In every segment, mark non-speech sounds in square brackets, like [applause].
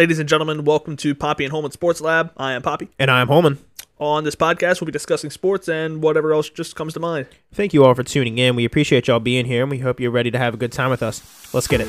Ladies and gentlemen, welcome to Papi and Holman Sports Lab. I am Papi. And I'm Holman. On this podcast, we'll be discussing sports and whatever else just comes to mind. Thank you all for tuning in. We appreciate y'all being here, and we hope you're ready to have a good time with us. Let's get it.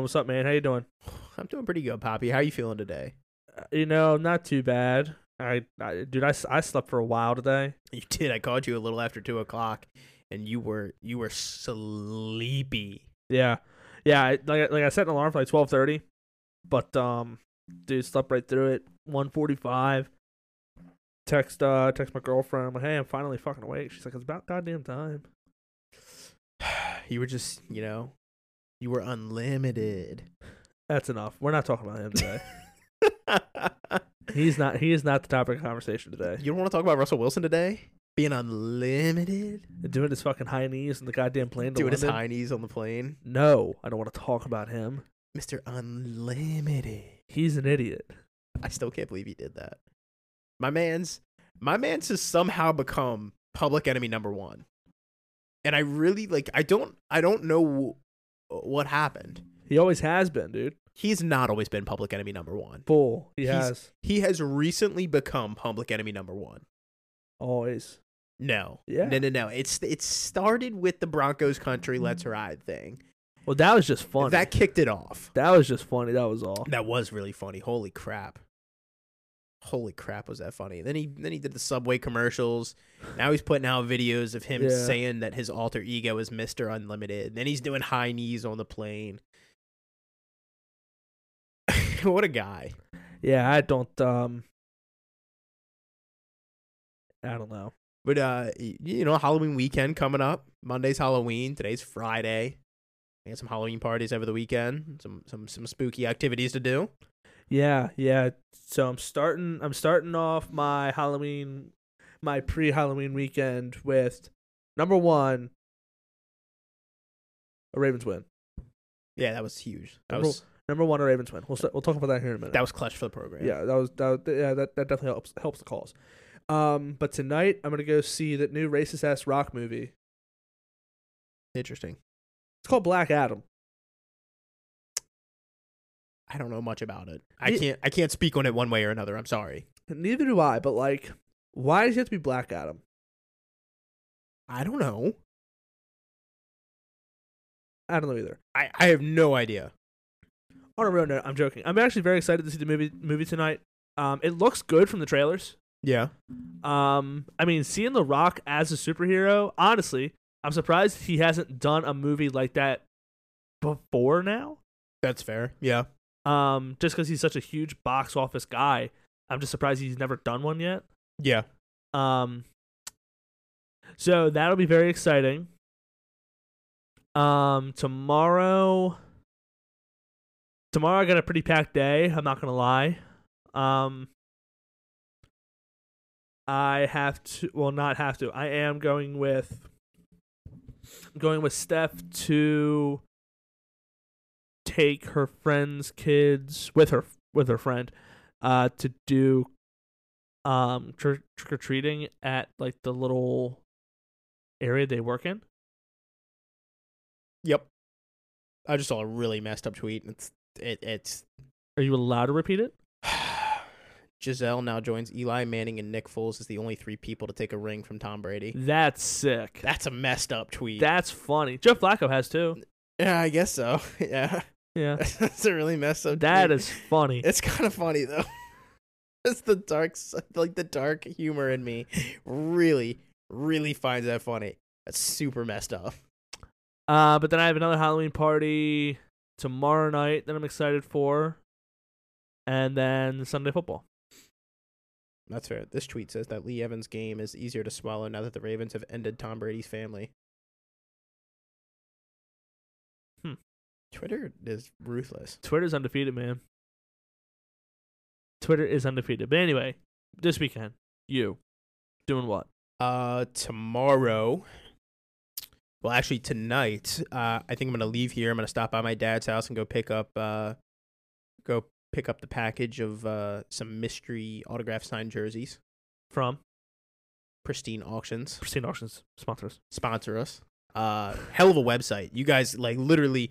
What's up, man? How you doing? [sighs] I'm doing pretty good, Papi. How you feeling today? Uh, you know, not too bad. I, I dude, I, I slept for a while today. [laughs] You did. I called you a little after two o'clock, and you were you were sleepy. Yeah, yeah. I, like like I set an alarm for like twelve thirty, but um, dude, slept right through it. One forty five. Text uh text my girlfriend. I'm like, hey, I'm finally fucking awake. She's like, it's about goddamn time. [sighs] You were just, you know, you were unlimited. That's enough. We're not talking about him today. [laughs] He's not. He is not the topic of conversation today. You don't want to talk about Russell Wilson today? Being unlimited? Doing his fucking high knees in the goddamn plane. To Doing his high knees on the plane? No, I don't want to talk about him. Mr. Unlimited. He's an idiot. I still can't believe he did that. My man's my man's has somehow become public enemy number 1. And I really like I don't I don't know what happened. He always has been, dude. He's not always been public enemy number 1. Bull. He He's- has He has recently become public enemy number 1. always. No. Yeah. No, no, no. It's it started with the Broncos country mm-hmm. let's ride thing. Well, that was just funny. That kicked it off. that was just funny. That was all. That was really funny. Holy crap. Holy crap was that funny. Then he then he did the Subway commercials. Now he's putting out videos of him Yeah. saying that his alter ego is Mr. Unlimited. Then he's doing high knees on the plane. [laughs] what a guy. Yeah, I don't. Um, I don't know. But uh you know, Halloween weekend coming up. Monday's Halloween, today's Friday. We got some Halloween parties over the weekend. Some some some spooky activities to do. Yeah, yeah. So I'm starting. I'm starting off my Halloween, my pre-Halloween weekend with number one, a Ravens win. Yeah, that was huge. That Number- was Number one, a Ravens win. We'll st- we'll talk about that here in a minute. that was clutch for the program. yeah, that was that. Yeah, that that definitely helps helps the cause. Um, but tonight I'm gonna go see that new racist ass rock movie. Interesting. It's called Black Adam. I don't know much about it. I can't I can't speak on it one way or another. I'm sorry. Neither do I. But like, why does he have to be Black Adam? I don't know. I don't know either. I, I have no idea. On a real note, I'm joking. I'm actually very excited to see the movie movie tonight. Um, it looks good from the trailers. Yeah. Um, I mean, seeing The Rock as a superhero, honestly, I'm surprised he hasn't done a movie like that before now. That's fair. Yeah. Um, just because he's such a huge box office guy, I'm just surprised he's never done one yet. Yeah. Um, so that'll be very exciting. Um, tomorrow, tomorrow I got a pretty packed day. I'm not gonna lie. Um, I have to, well, not have to. I am going with, going with Steph to take her friend's kids with her with her friend, uh, to do um trick or treating at like the little area they work in. Yep. I just saw a really messed up tweet. It's it it's Are you allowed to repeat it? [sighs] Gisele now joins Eli Manning and Nick Foles as the only three people to take a ring from Tom Brady. That's sick. That's a messed up tweet. That's funny. Joe Flacco has too. Yeah, I guess so. [laughs] Yeah. Yeah. [laughs] That's a really messed up That is funny. [laughs] It's kind of funny though. it's the dark, like the dark humor in me, really, really finds that funny. That's super messed up. Uh, but then I have another Halloween party tomorrow night that I'm excited for, and then Sunday football. That's fair. This tweet says that Lee Evans' game is easier to swallow now that the Ravens have ended Tom Brady's family. Twitter is ruthless. Twitter's undefeated, man. Twitter is undefeated. But anyway, this weekend, you doing what? Uh, tomorrow Well, actually, tonight, uh, I think I'm gonna leave here. I'm gonna stop by my dad's house and go pick up, uh, go pick up the package of uh, some mystery autograph signed jerseys. From Pristine Auctions Pristine Auctions sponsors. sponsor us. Uh, hell of a website. You guys like literally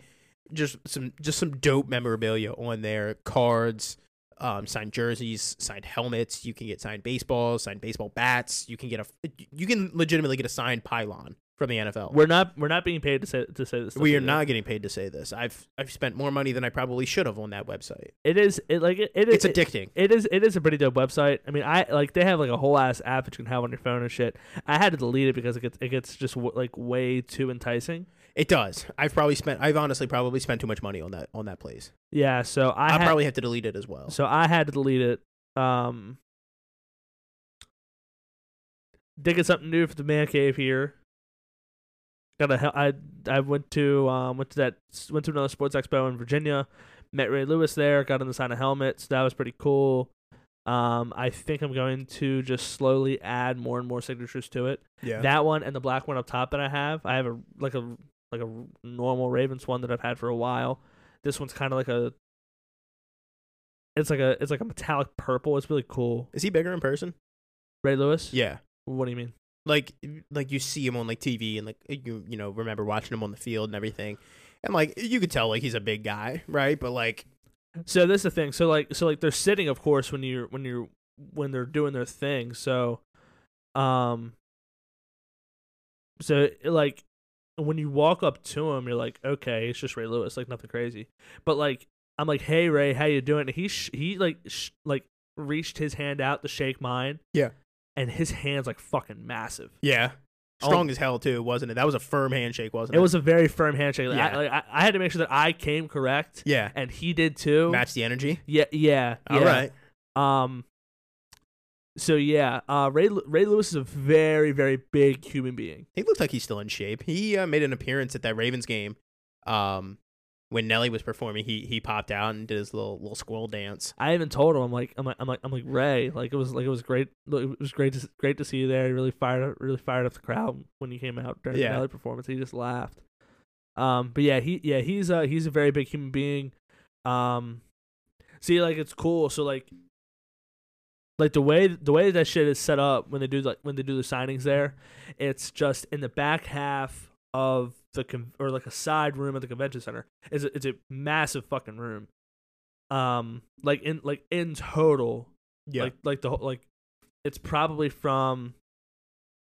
just some just some dope memorabilia on there. Cards, um, signed jerseys, signed helmets. You can get signed baseballs, signed baseball bats. You can get a you can legitimately get a signed pylon from the NFL. We're not we're not being paid to say to say this. we are not getting paid to say this. I've I've spent more money than I probably should have on that website. It is it like it, it is It's addicting. It is it is a pretty dope website. I mean, I like they have like a whole ass app that you can have on your phone and shit. I had to delete it because it gets it gets just like way too enticing. It does. I've probably spent. I've honestly probably spent too much money on that on that place. Yeah, so I I will had, probably have to delete it as well. so I had to delete it. Um, digging something new for the man cave here. Got a I I went to um went to that went to another sports expo in Virginia, met Ray Lewis there, got him to sign a helmet. So that was pretty cool. Um, I think I'm going to just slowly add more and more signatures to it. Yeah. That one and the black one up top that I have, I have a like a like a normal Ravens one that I've had for a while. This one's kind of like a. It's like a it's like a metallic purple. It's really cool. Is he bigger in person? Ray Lewis. Yeah. What do you mean? like like you see him on like TV and like you you know remember watching him on the field and everything, and like you could tell like he's a big guy, right? But like So this is the thing. So like so like they're sitting, of course, when you're when you're when they're doing their thing. So, um. So like when you walk up to him, you're like, okay, it's just Ray Lewis, like nothing crazy. But like I'm like, hey Ray, how you doing? He sh- he like sh- like reached his hand out to shake mine. Yeah. And his hand's like fucking massive. yeah, strong as hell too, wasn't it? That was a firm handshake, wasn't it? It was a very firm handshake. Like, Yeah. I, like, I, I had to make sure that I came correct, yeah. and he did too. Match the energy. Yeah, yeah, All yeah. right. Um. So yeah, uh, Ray Ray Lewis is a very very big human being. He looked like he's still in shape. He uh, made an appearance at that Ravens game. Um, when Nelly was performing, he he popped out and did his little little squirrel dance. I even told him I'm like I'm like I'm like I'm like Ray. Like it was like it was great. It was great to great to see you there. You really fired up, really fired up the crowd when you came out during Yeah. the Nelly performance. He just laughed. Um, but yeah, he yeah he's uh he's a very big human being. Um, see like it's cool. So like like the way the way that shit is set up when they do like when they do the signings there, it's just in the back half of the con- or like a side room at the convention center. It's a, it's a massive fucking room. Um, like in like in total, Yeah. like like the whole like it's probably from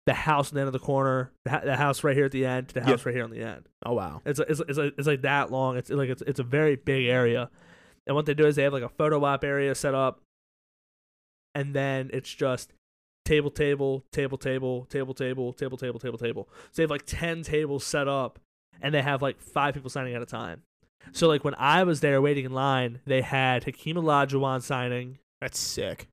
the house at the end of the corner, the, ha- the house right here at the end to the Yeah. house right here on the end. oh wow. It's it's it's like, it's like that long. It's like it's it's a very big area, and what they do is they have like a photo op area set up, and then it's just table table table table table table table table table table. So they have like ten tables set up, and they have like five people signing at a time. So like when I was there waiting in line, they had Hakeem Olajuwon signing. That's sick.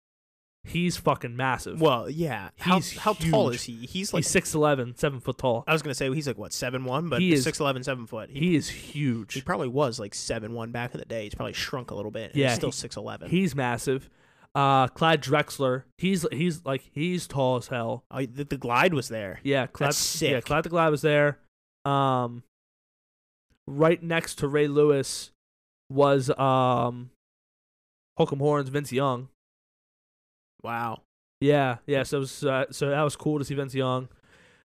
He's fucking massive. Well, yeah. How He's how tall is he? He's like he's 6'11", 7 foot tall. I was gonna say he's like what seven one, but He is- six eleven, seven foot. He, He is huge. he probably was like seven one back in the day. He's probably shrunk a little bit. Yeah, he's still he- six eleven. He's massive. Uh, Clyde Drexler. He's he's like he's tall as hell. Oh, the, the glide was there. Yeah, Clyde. That's Yeah, sick. Clyde the Glide was there. Um, right next to Ray Lewis was um, Hook 'em Horns Vince Young. Wow. Yeah, yeah. So it was, uh, so that was cool to see Vince Young.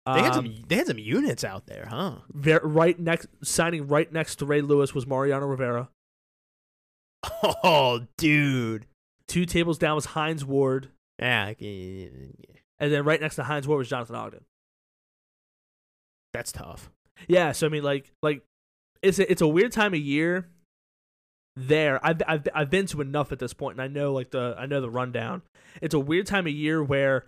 They had Um, some they had some units out there, huh? ver- right next signing right next to Ray Lewis was Mariano Rivera. [laughs] Oh, dude. Two tables down was Hines Ward, Yeah, yeah, and then right next to Hines Ward was Jonathan Ogden. that's tough. Yeah, so I mean, like, like it's a, it's a weird time of year. There, I've I've I've been to enough at this point, and I know like the I know the rundown. It's a weird time of year where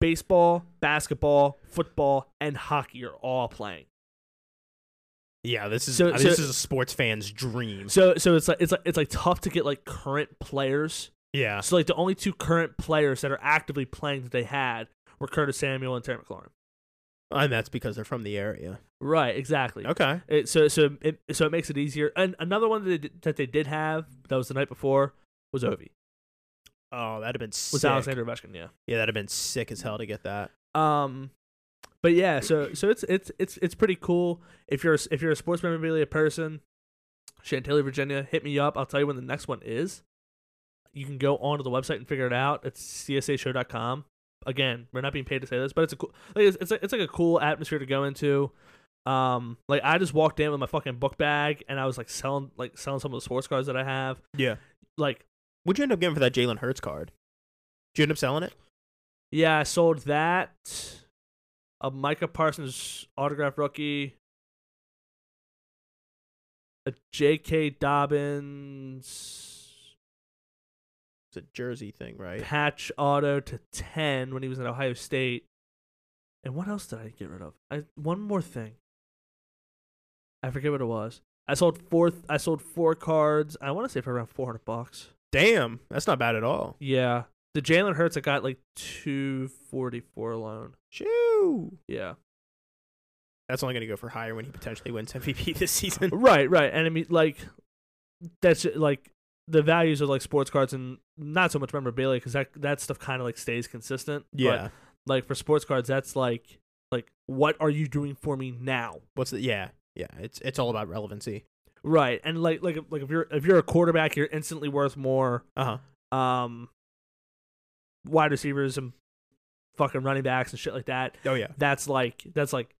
baseball, basketball, football, and hockey are all playing. Yeah, this is So- uh, this so- is a sports fan's dream. So so it's like it's like it's like tough to get like current players. Yeah. So like the only two current players that are actively playing that they had were Curtis Samuel and Terry McLaurin. And that's because they're from the area. Right, exactly. Okay. It, so so it so it makes it easier. And another one that they, did- that they did have that was the night before was Ovi. Oh, that'd have been Was. Alexander Ovechkin, yeah. Yeah, that'd have been sick as hell to get that. Um but yeah, so so it's it's it's it's pretty cool. If you're a, if you're a sports memorabilia person, Chantilly, Virginia, hit me up. I'll tell you when the next one is. You can go onto the website and figure it out. It's csashow.com. Again, we're not being paid to say this, but it's a cool. Like it's it's, like, it's like a cool atmosphere to go into. Um, like I just walked in with my fucking book bag and I was like selling like selling some of the sports cards that I have. Yeah. Like What'd you end up getting for that Jalen Hurts card? Did you end up selling it? Yeah, I sold that. A Micah Parsons autograph rookie. A J.K. Dobbins It's a jersey thing, right? patch auto to 10 when he was at Ohio State. And what else did I get rid of? I one more thing. I forget what it was. I sold four I sold four cards. I want to say for around 400 bucks. Damn, that's not bad at all. Yeah. The Jalen Hurts I got like 244 alone. Shoo. Yeah. That's only going to go for higher when he potentially wins MVP [laughs] this season. Right, right. And I mean, like, that's like the values of like sports cards and not so much memorabilia because that that stuff kind of like stays consistent. Yeah. But, like for sports cards, that's like like what are you doing for me now? What's the yeah yeah? It's it's all about relevancy. Right. And like like like if you're if you're a quarterback, you're instantly worth more. Uh huh. Um, wide receivers and fucking running backs and shit like that. Oh yeah. That's like that's like,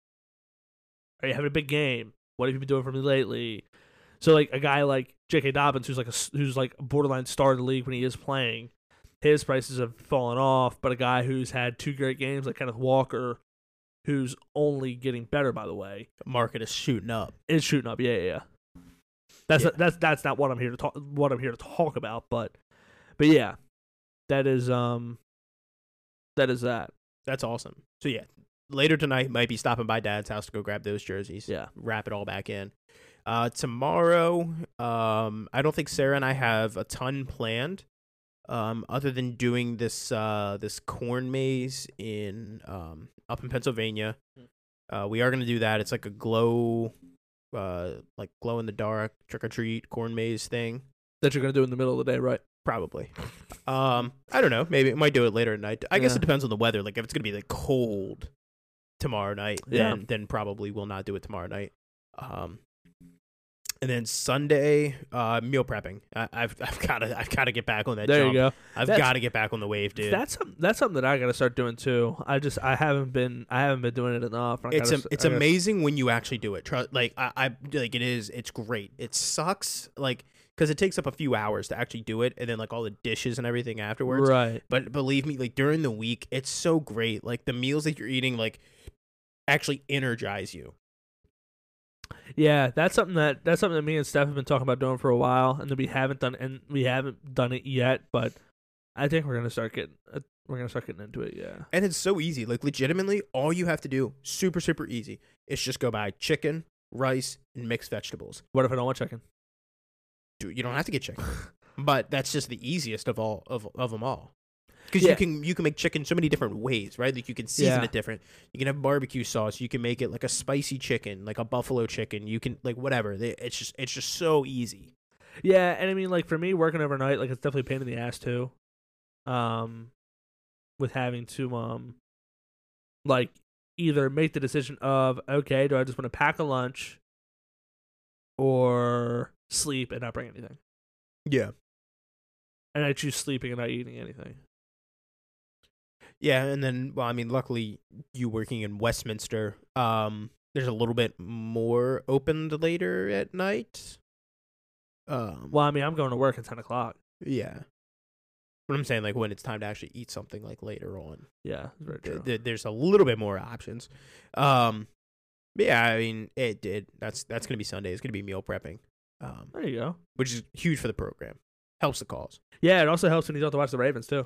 are you having a big game? What have you been doing for me lately? So like a guy like J.K. Dobbins, who's like a who's like a borderline star in the league when he is playing, his prices have fallen off. But a guy who's had two great games like Kenneth Walker, who's only getting better by the way, Market is shooting up. is shooting up. Yeah, yeah. yeah. That's Yeah. that's that's not what I'm here to talk what I'm here to talk about, but but yeah, that is um that is that. That's awesome. So yeah, later tonight might be stopping by Dad's house to go grab those jerseys. Yeah. Wrap it all back in. Uh, tomorrow, um, I don't think Sarah and I have a ton planned. Um, other than doing this uh this corn maze in um up in Pennsylvania. Uh, we are gonna do that. It's like a glow, uh, like glow in the dark trick or treat corn maze thing. That you're gonna do in the middle of the day, right? Probably. Um, I don't know. Maybe it might do it later at night. I guess it depends on the weather. Like if it's gonna be like cold tomorrow night, Yeah. then then probably we'll not do it tomorrow night. Um, and then Sunday, uh, meal prepping. I, I've [laughs] I've gotta I've gotta get back on that. there jump. you go. I've gotta get back on the wave, dude. That's that's something that I gotta start doing too. I just I haven't been I haven't been doing it enough. It's gotta a, s- it's I gotta- amazing when you actually do it. Like I, I like it is. It's great. It sucks, like because it takes up a few hours to actually do it, and then like all the dishes and everything afterwards. Right. But believe me, like during the week, it's so great. Like the meals that you're eating, like actually energize you. Yeah, that's something that that's something that me and Steph have been talking about doing for a while, and that we haven't done and we haven't done it yet. But I think we're gonna start getting uh, we're gonna start getting into it. Yeah. And it's so easy. Like legitimately, all you have to do, super super easy, is just go buy chicken, rice, and mixed vegetables. What if I don't want chicken? Dude, you don't have to get chicken, [laughs] but that's just the easiest of all of of them all. Because Yeah. you can you can make chicken so many different ways, right? Like you can season Yeah. it different. You can have barbecue sauce. You can make it like a spicy chicken, like a buffalo chicken. You can like whatever. It's just it's just so easy. Yeah, and I mean, like for me, working overnight, like it's definitely a pain in the ass too. Um, with having to um, like either make the decision of okay, do I just want to pack a lunch, or sleep and not bring anything, Yeah. and I choose sleeping and not eating anything. Yeah, and then well, I mean, luckily you working in Westminster, um, there's a little bit more opened later at night. Um, Well, I mean, I'm going to work at ten o'clock. yeah, but I'm saying like when it's time to actually eat something like later on, Yeah, very true. th- there's a little bit more options. Um, yeah, I mean, it did. That's that's gonna be Sunday. It's gonna be meal prepping, um, There you go. which is huge for the program. Helps the cause. Yeah, it also helps when you don't have to watch the Ravens too.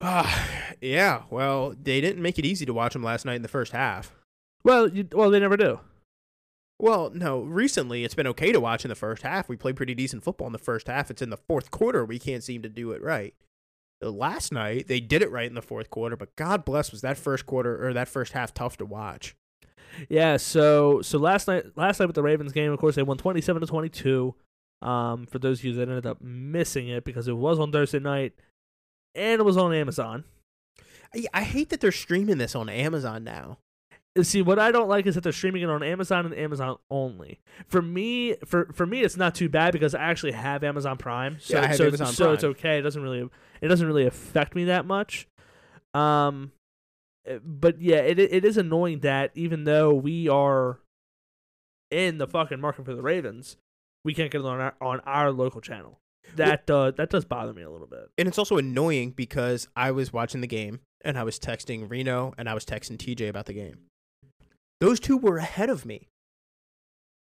Ah, yeah. Well, they didn't make it easy to watch them last night in the first half. Well, you, well, they never do. Well, no, recently it's been okay to watch in the first half. We played pretty decent football in the first half. It's in the fourth quarter we can't seem to do it right. The last night they did it right in the fourth quarter, but God bless was that first quarter or that first half tough to watch. Yeah, so so last night last night with the Ravens game, of course they won twenty seven to twenty two. Um, for those of you that ended up missing it because it was on Thursday night and it was on Amazon. I, I hate that they're streaming this on Amazon now. see what I don't like is that they're streaming it on Amazon and Amazon only. For me, for for me, it's not too bad because I actually have Amazon Prime, so Yeah, so, Amazon so it's okay. It doesn't really it doesn't really affect me that much. Um, eh, but yeah, it it is annoying that even though we are in the fucking market for the Ravens, we can't get it on our on our local channel. That uh, that does bother me a little bit. And it's also annoying because I was watching the game and I was texting Reno and I was texting TJ about the game. Those two were ahead of me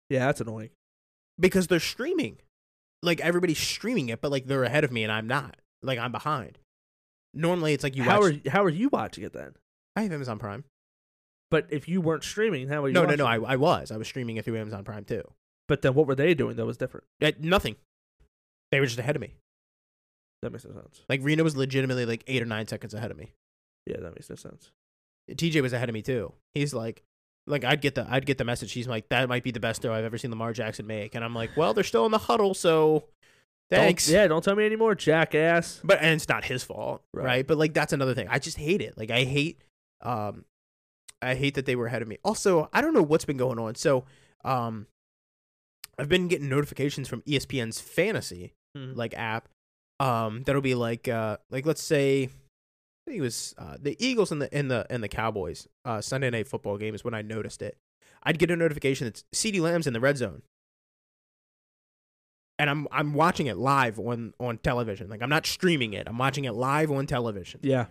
Yeah, that's annoying. because they're streaming. Like everybody's streaming it, but like they're ahead of me and I'm not. Like I'm behind. Normally it's like you how watch. are how are you watching it then? I have Amazon Prime. But if you weren't streaming, how are you? No, no, watching no. it? I, I was. I was streaming it through Amazon Prime too. But then what were they doing that was different? Eh, nothing. They were just ahead of me. That makes no sense. Like Reno was legitimately like eight or nine seconds ahead of me. Yeah, that makes no sense. TJ was ahead of me too. He's like, like I'd get the I'd get the message. He's like, that might be the best throw I've ever seen Lamar Jackson make, and I'm like, well, they're still in the huddle, so thanks. Don't, yeah, don't tell me anymore, jackass. But and it's not his fault, Right. right. But like that's another thing. I just hate it. Like I hate, um, I hate that they were ahead of me. Also, I don't know what's been going on. So, um, I've been getting notifications from ESPN's fantasy Mhm. like app, um, that'll be like uh like let's say. I think it was uh, the Eagles and the and the and the Cowboys uh, Sunday night football game is when I noticed it. I'd get a notification that CeeDee Lamb's in the red zone, and I'm I'm watching it live on on television. Like I'm not streaming it. I'm watching it live on television, Yeah,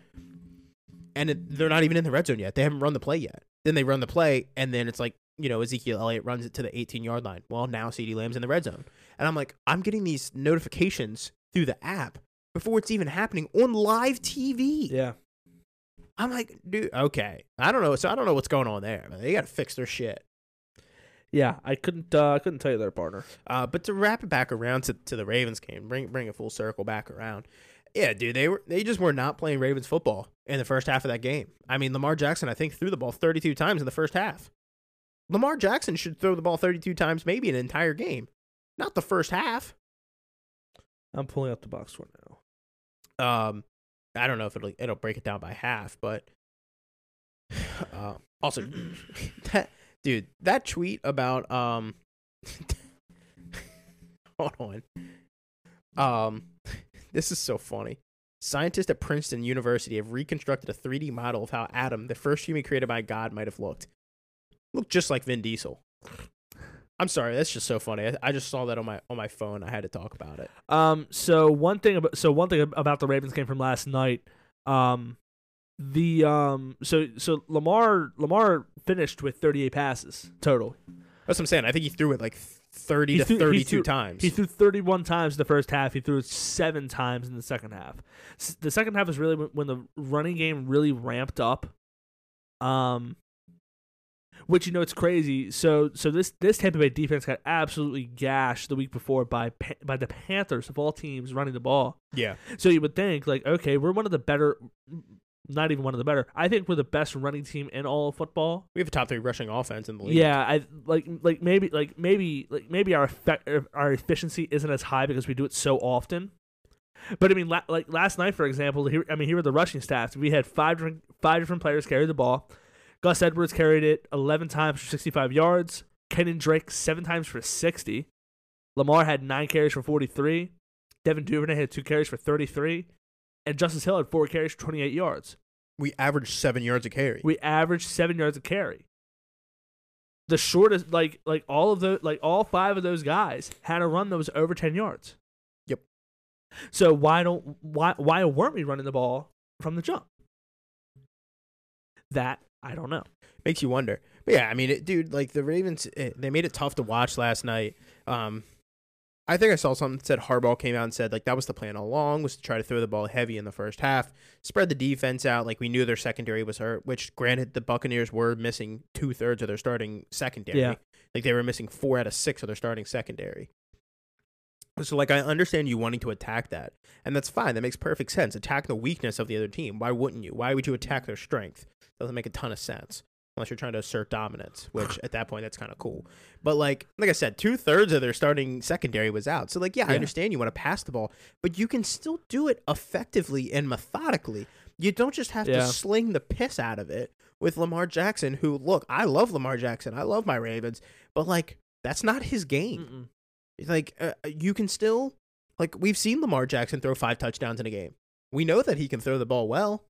and it, they're not even in the red zone yet. They haven't run the play yet. Then they run the play, and then it's like you know Ezekiel Elliott runs it to the 18 yard line. Well, now CeeDee Lamb's in the red zone, and I'm like I'm getting these notifications through the app before it's even happening on live TV. yeah. I'm like, dude, okay. I don't know. So I don't know what's going on there. They got to fix their shit. Yeah, I couldn't. Uh, I couldn't tell you their partner. Uh, but to wrap it back around to, to the Ravens game, bring bring a full circle back around. Yeah, dude, they were they just were not playing Ravens football in the first half of that game. I mean, Lamar Jackson, I think, threw the ball 32 times in the first half. Lamar Jackson should throw the ball 32 times, maybe an entire game, not the first half. I'm pulling up the box score now. Um, I don't know if it'll it'll break it down by half, but [sighs] uh, also [clears throat] that dude that tweet about um [laughs] hold on um [laughs] this is so funny. Scientists at Princeton University have reconstructed a 3D model of how Adam, the first human created by God, might have looked. Looked just like Vin Diesel. I'm sorry, that's just so funny. I, I just saw that on my on my phone. I had to talk about it. Um. So one thing about so one thing about the Ravens game from last night. Um, the um. So so Lamar Lamar finished with 38 passes total. That's what I'm saying. I think he threw it like 30 He to threw- he 32 threw- times. He threw 31 times in the first half. He threw it seven times in the second half. The second half is really when, when the running game really ramped up. Um, which you know it's crazy. So so this this Tampa Bay defense got absolutely gashed the week before by by the Panthers of all teams running the ball. yeah. So you would think like, okay, we're one of the better. Mm, not even one of the better. I think we're the best running team in all of football. We have a top 3 rushing offense in the league. Yeah, I like like maybe like maybe like maybe our effect, er, our efficiency isn't as high because we do it so often. But I mean, la- like last night, for example, here I mean, here were the rushing stats. We had five different five different players carry the ball. Gus Edwards carried it eleven times for sixty five yards. Kenyon Drake seven times for sixty. Lamar had nine carries for forty three. Devin Duvernay had two carries for thirty three, and Justice Hill had four carries for twenty eight yards. We averaged 7 yards a carry. We averaged seven yards a carry. The shortest, like like all of the like all five of those guys had a run that was over ten yards. Yep. So why don't why why weren't we running the ball from the jump? That I don't know. Makes you wonder. But yeah, I mean, it, dude, like the Ravens, eh, they made it tough to watch last night. Um, I think I saw something that said Harbaugh came out and said like that was the plan all along was to try to throw the ball heavy in the first half, spread the defense out. Like we knew their secondary was hurt, which granted the Buccaneers were missing two thirds of their starting secondary. Yeah. Like they were missing four out of six of their starting secondary. So like I understand you wanting to attack that, and that's fine. That makes perfect sense. Attack the weakness of the other team. Why wouldn't you? Why would you attack their strength? Doesn't make a ton of sense unless you're trying to assert dominance, which [sighs] at that point that's kind of cool. But like like I said, two thirds of their starting secondary was out. So like yeah, I understand you want to pass the ball, but you can still do it effectively and methodically. You don't just have Yeah. to sling the piss out of it with Lamar Jackson, who look, I love Lamar Jackson. I love my Ravens, but like that's not his game. Mm-mm. Like uh, you can still like we've seen Lamar Jackson throw five touchdowns in a game. We know that he can throw the ball well,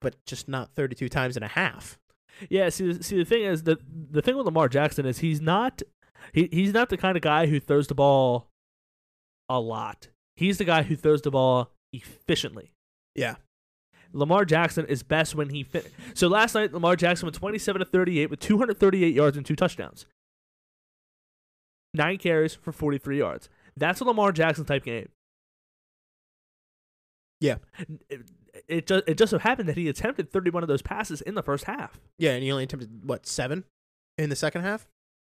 but just not 32 times and a half. Yeah, see, see, the thing is the the thing with Lamar Jackson is he's not he he's not the kind of guy who throws the ball a lot. He's the guy who throws the ball efficiently. Yeah. Lamar Jackson is best when he fit. So last night, Lamar Jackson went 27 to 38 with 238 yards and two touchdowns. Nine carries for 43 yards. That's a Lamar Jackson type game. Yeah. It, it just it just so happened that he attempted 31 of those passes in the first half. Yeah, and he only attempted what seven in the second half.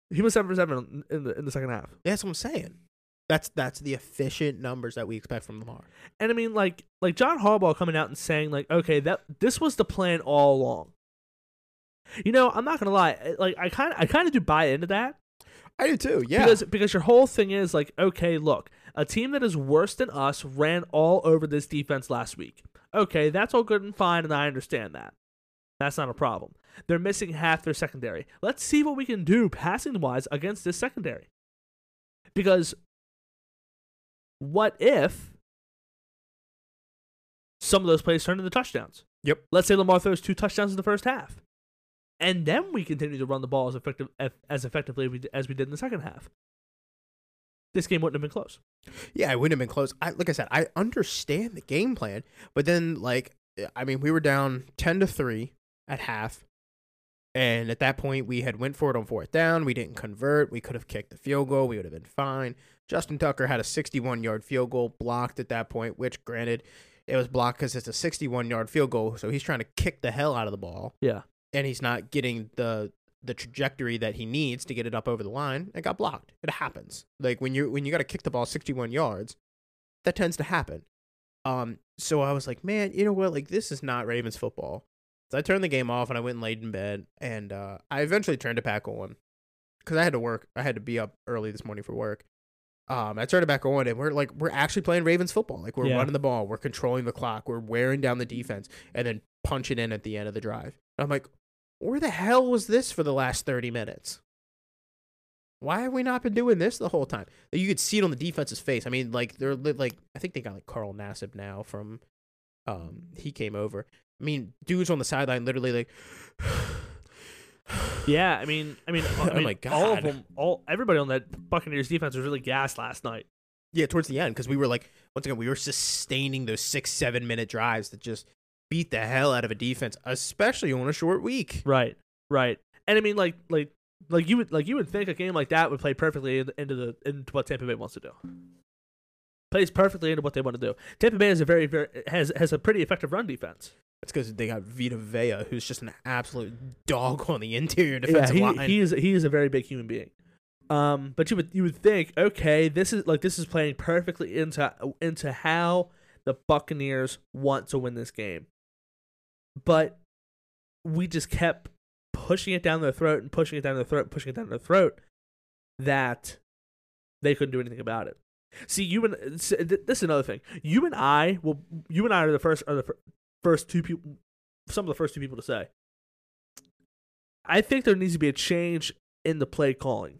He was seven for seven in the in the second half. Yeah, that's what I'm saying. That's that's the efficient numbers that we expect from Lamar. And I mean, like, like John Harbaugh coming out and saying, like, okay, that this was the plan all along. You know, I'm not gonna lie, like, I kind of, I kind of do buy into that I do too. Yeah. because because your whole thing is like, okay, look, a team that is worse than us ran all over this defense last week. Okay, that's all good and fine, and I understand that. That's not a problem. They're missing half their secondary. Let's see what we can do passing wise against this secondary. Because what if some of those plays turn into touchdowns? Yep. Let's say Lamar throws two touchdowns in the first half, and then we continue to run the ball as effective as effectively as we- as we did in the second half. This game wouldn't have been close. Yeah, it wouldn't have been close. I like I said, I understand the game plan, but then like I mean, we were down ten to three at half, and at that point we had went for it on fourth down. We didn't convert. We could have kicked the field goal. We would have been fine. Justin Tucker had a 61 yard field goal blocked at that point, which granted it was blocked because it's a 61 yard field goal, so he's trying to kick the hell out of the ball, Yeah. And he's not getting the the trajectory that he needs to get it up over the line. It got blocked. It happens. Like when you when you got to kick the ball 61 yards, that tends to happen. Um, so I was like, man, you know what? Like this is not Ravens football. So I turned the game off and I went and laid in bed, and uh, I eventually turned it back on because I had to work. I had to be up early this morning for work. Um, I turned it back on, and we're like, we're actually playing Ravens football. Like we're Yeah. running the ball, we're controlling the clock, we're wearing down the defense, and then punching in at the end of the drive. I'm like, where the hell was this for the last 30 minutes? Why have we not been doing this the whole time? You could see it on the defense's face. I mean, like they're like I think they got like Carl Nassib now from um he came over. I mean, dudes on the sideline literally like [sighs] Yeah, I mean, I mean, [sighs] I Oh mean my all of them, all everybody on that Buccaneers defense was really gassed last night. Yeah, towards the end because we were like once again we were sustaining those six seven minute drives that just beat the hell out of a defense, especially on a short week. Right, right. And I mean, like, like, like you would, like you would think a game like that would play perfectly into the into what Tampa Bay wants to do. Plays perfectly into what they want to do. Tampa Bay is a very, very has has a pretty effective run defense. It's because they got Vita Vea, who's just an absolute dog on the interior defensive yeah, line. he, he is he is a very big human being. Um, but you would you would think, okay, this is like this is playing perfectly into into how the Buccaneers want to win this game. But we just kept pushing it down their throat and pushing it down their throat, and pushing it down their throat that they couldn't do anything about it. See, you and this is another thing. You and I will. You and I are the first are the first two people. Some of the first two people to say. I think there needs to be a change in the play calling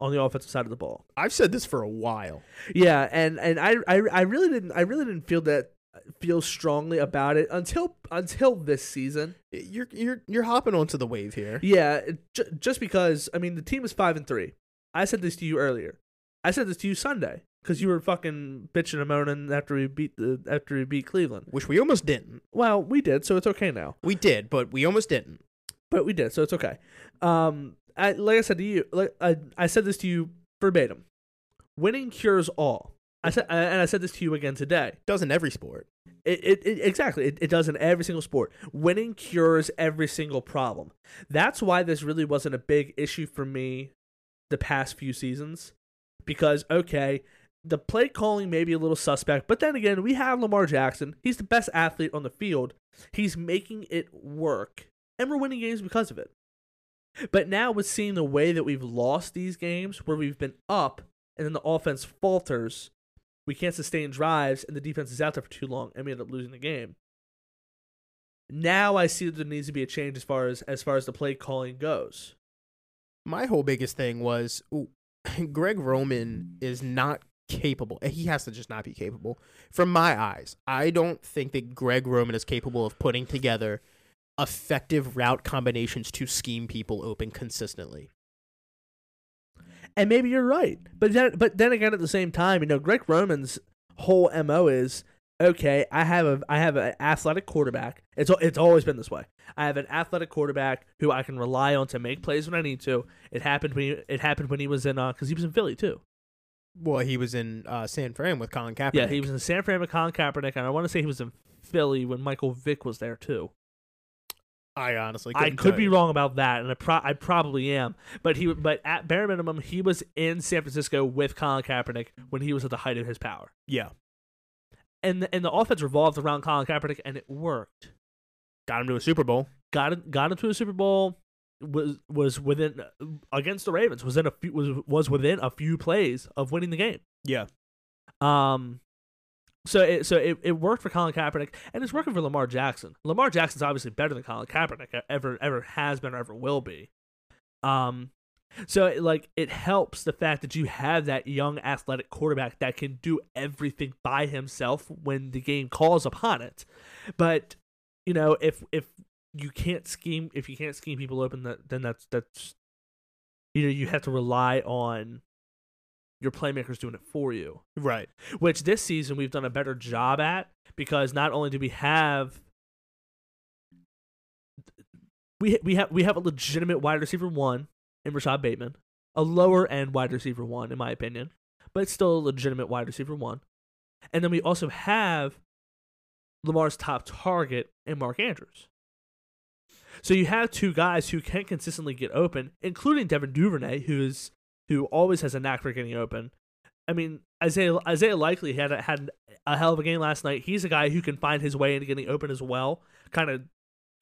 on the offensive side of the ball. I've said this for a while. Yeah, and and I I, I really didn't I really didn't feel that feel strongly about it until until this season. You're you're you're hopping onto the wave here. Yeah, ju- just because I mean the team is five and three. I said this to you earlier. I said this to you Sunday because you were fucking bitching and moaning after we beat the after we beat Cleveland. Which we almost didn't. Well, we did, so it's okay now. We did, but we almost didn't. But we did, so it's okay. Um, I, like I said to you, like I, I said this to you verbatim. Winning cures all. I said, and I said this to you again today. Does in every sport. It, it, it exactly. It, it does in every single sport. Winning cures every single problem. That's why this really wasn't a big issue for me the past few seasons. Because okay, the play calling may be a little suspect, but then again, we have Lamar Jackson. He's the best athlete on the field. He's making it work, and we're winning games because of it. But now with seeing the way that we've lost these games, where we've been up and then the offense falters, we can't sustain drives, and the defense is out there for too long, and we end up losing the game. Now I see that there needs to be a change as far as as far as the play calling goes. My whole biggest thing was ooh, [laughs] Greg Roman is not capable. He has to just not be capable. From my eyes, I don't think that Greg Roman is capable of putting together effective route combinations to scheme people open consistently. And maybe you're right, but then but then again at the same time, you know, Greg Roman's whole mo is okay. I have a I have an athletic quarterback. It's it's always been this way. I have an athletic quarterback who I can rely on to make plays when I need to. It happened when he, it happened when he was in because uh, he was in Philly too. Well, he was in uh, San Fran with Colin Kaepernick. Yeah, he was in San Fran with Colin Kaepernick, and I want to say he was in Philly when Michael Vick was there too. I honestly, I could be wrong about that, and I, pro- I probably am. But he, but at bare minimum, he was in San Francisco with Colin Kaepernick when he was at the height of his power. Yeah, and the, and the offense revolved around Colin Kaepernick, and it worked. Got him to a Super Bowl. Got him, got him to a Super Bowl. Was was within against the Ravens. Was in a few, was was within a few plays of winning the game. Yeah. Um, so it so it, it worked for Colin Kaepernick and it's working for Lamar Jackson. Lamar Jackson's obviously better than Colin Kaepernick ever ever has been or ever will be. Um so it, like it helps the fact that you have that young athletic quarterback that can do everything by himself when the game calls upon it. But you know, if if you can't scheme if you can't scheme people open that then that's that's you know you have to rely on your playmakers doing it for you. Right. Which this season we've done a better job at because not only do we have we we have we have a legitimate wide receiver one in Rashod Bateman, a lower end wide receiver one in my opinion, but it's still a legitimate wide receiver one. And then we also have Lamar's top target in Mark Andrews. So you have two guys who can consistently get open, including Devin Duvernay, who's who always has a knack for getting open. I mean, Isaiah Isaiah Likely had a, had a hell of a game last night. He's a guy who can find his way into getting open as well, kind of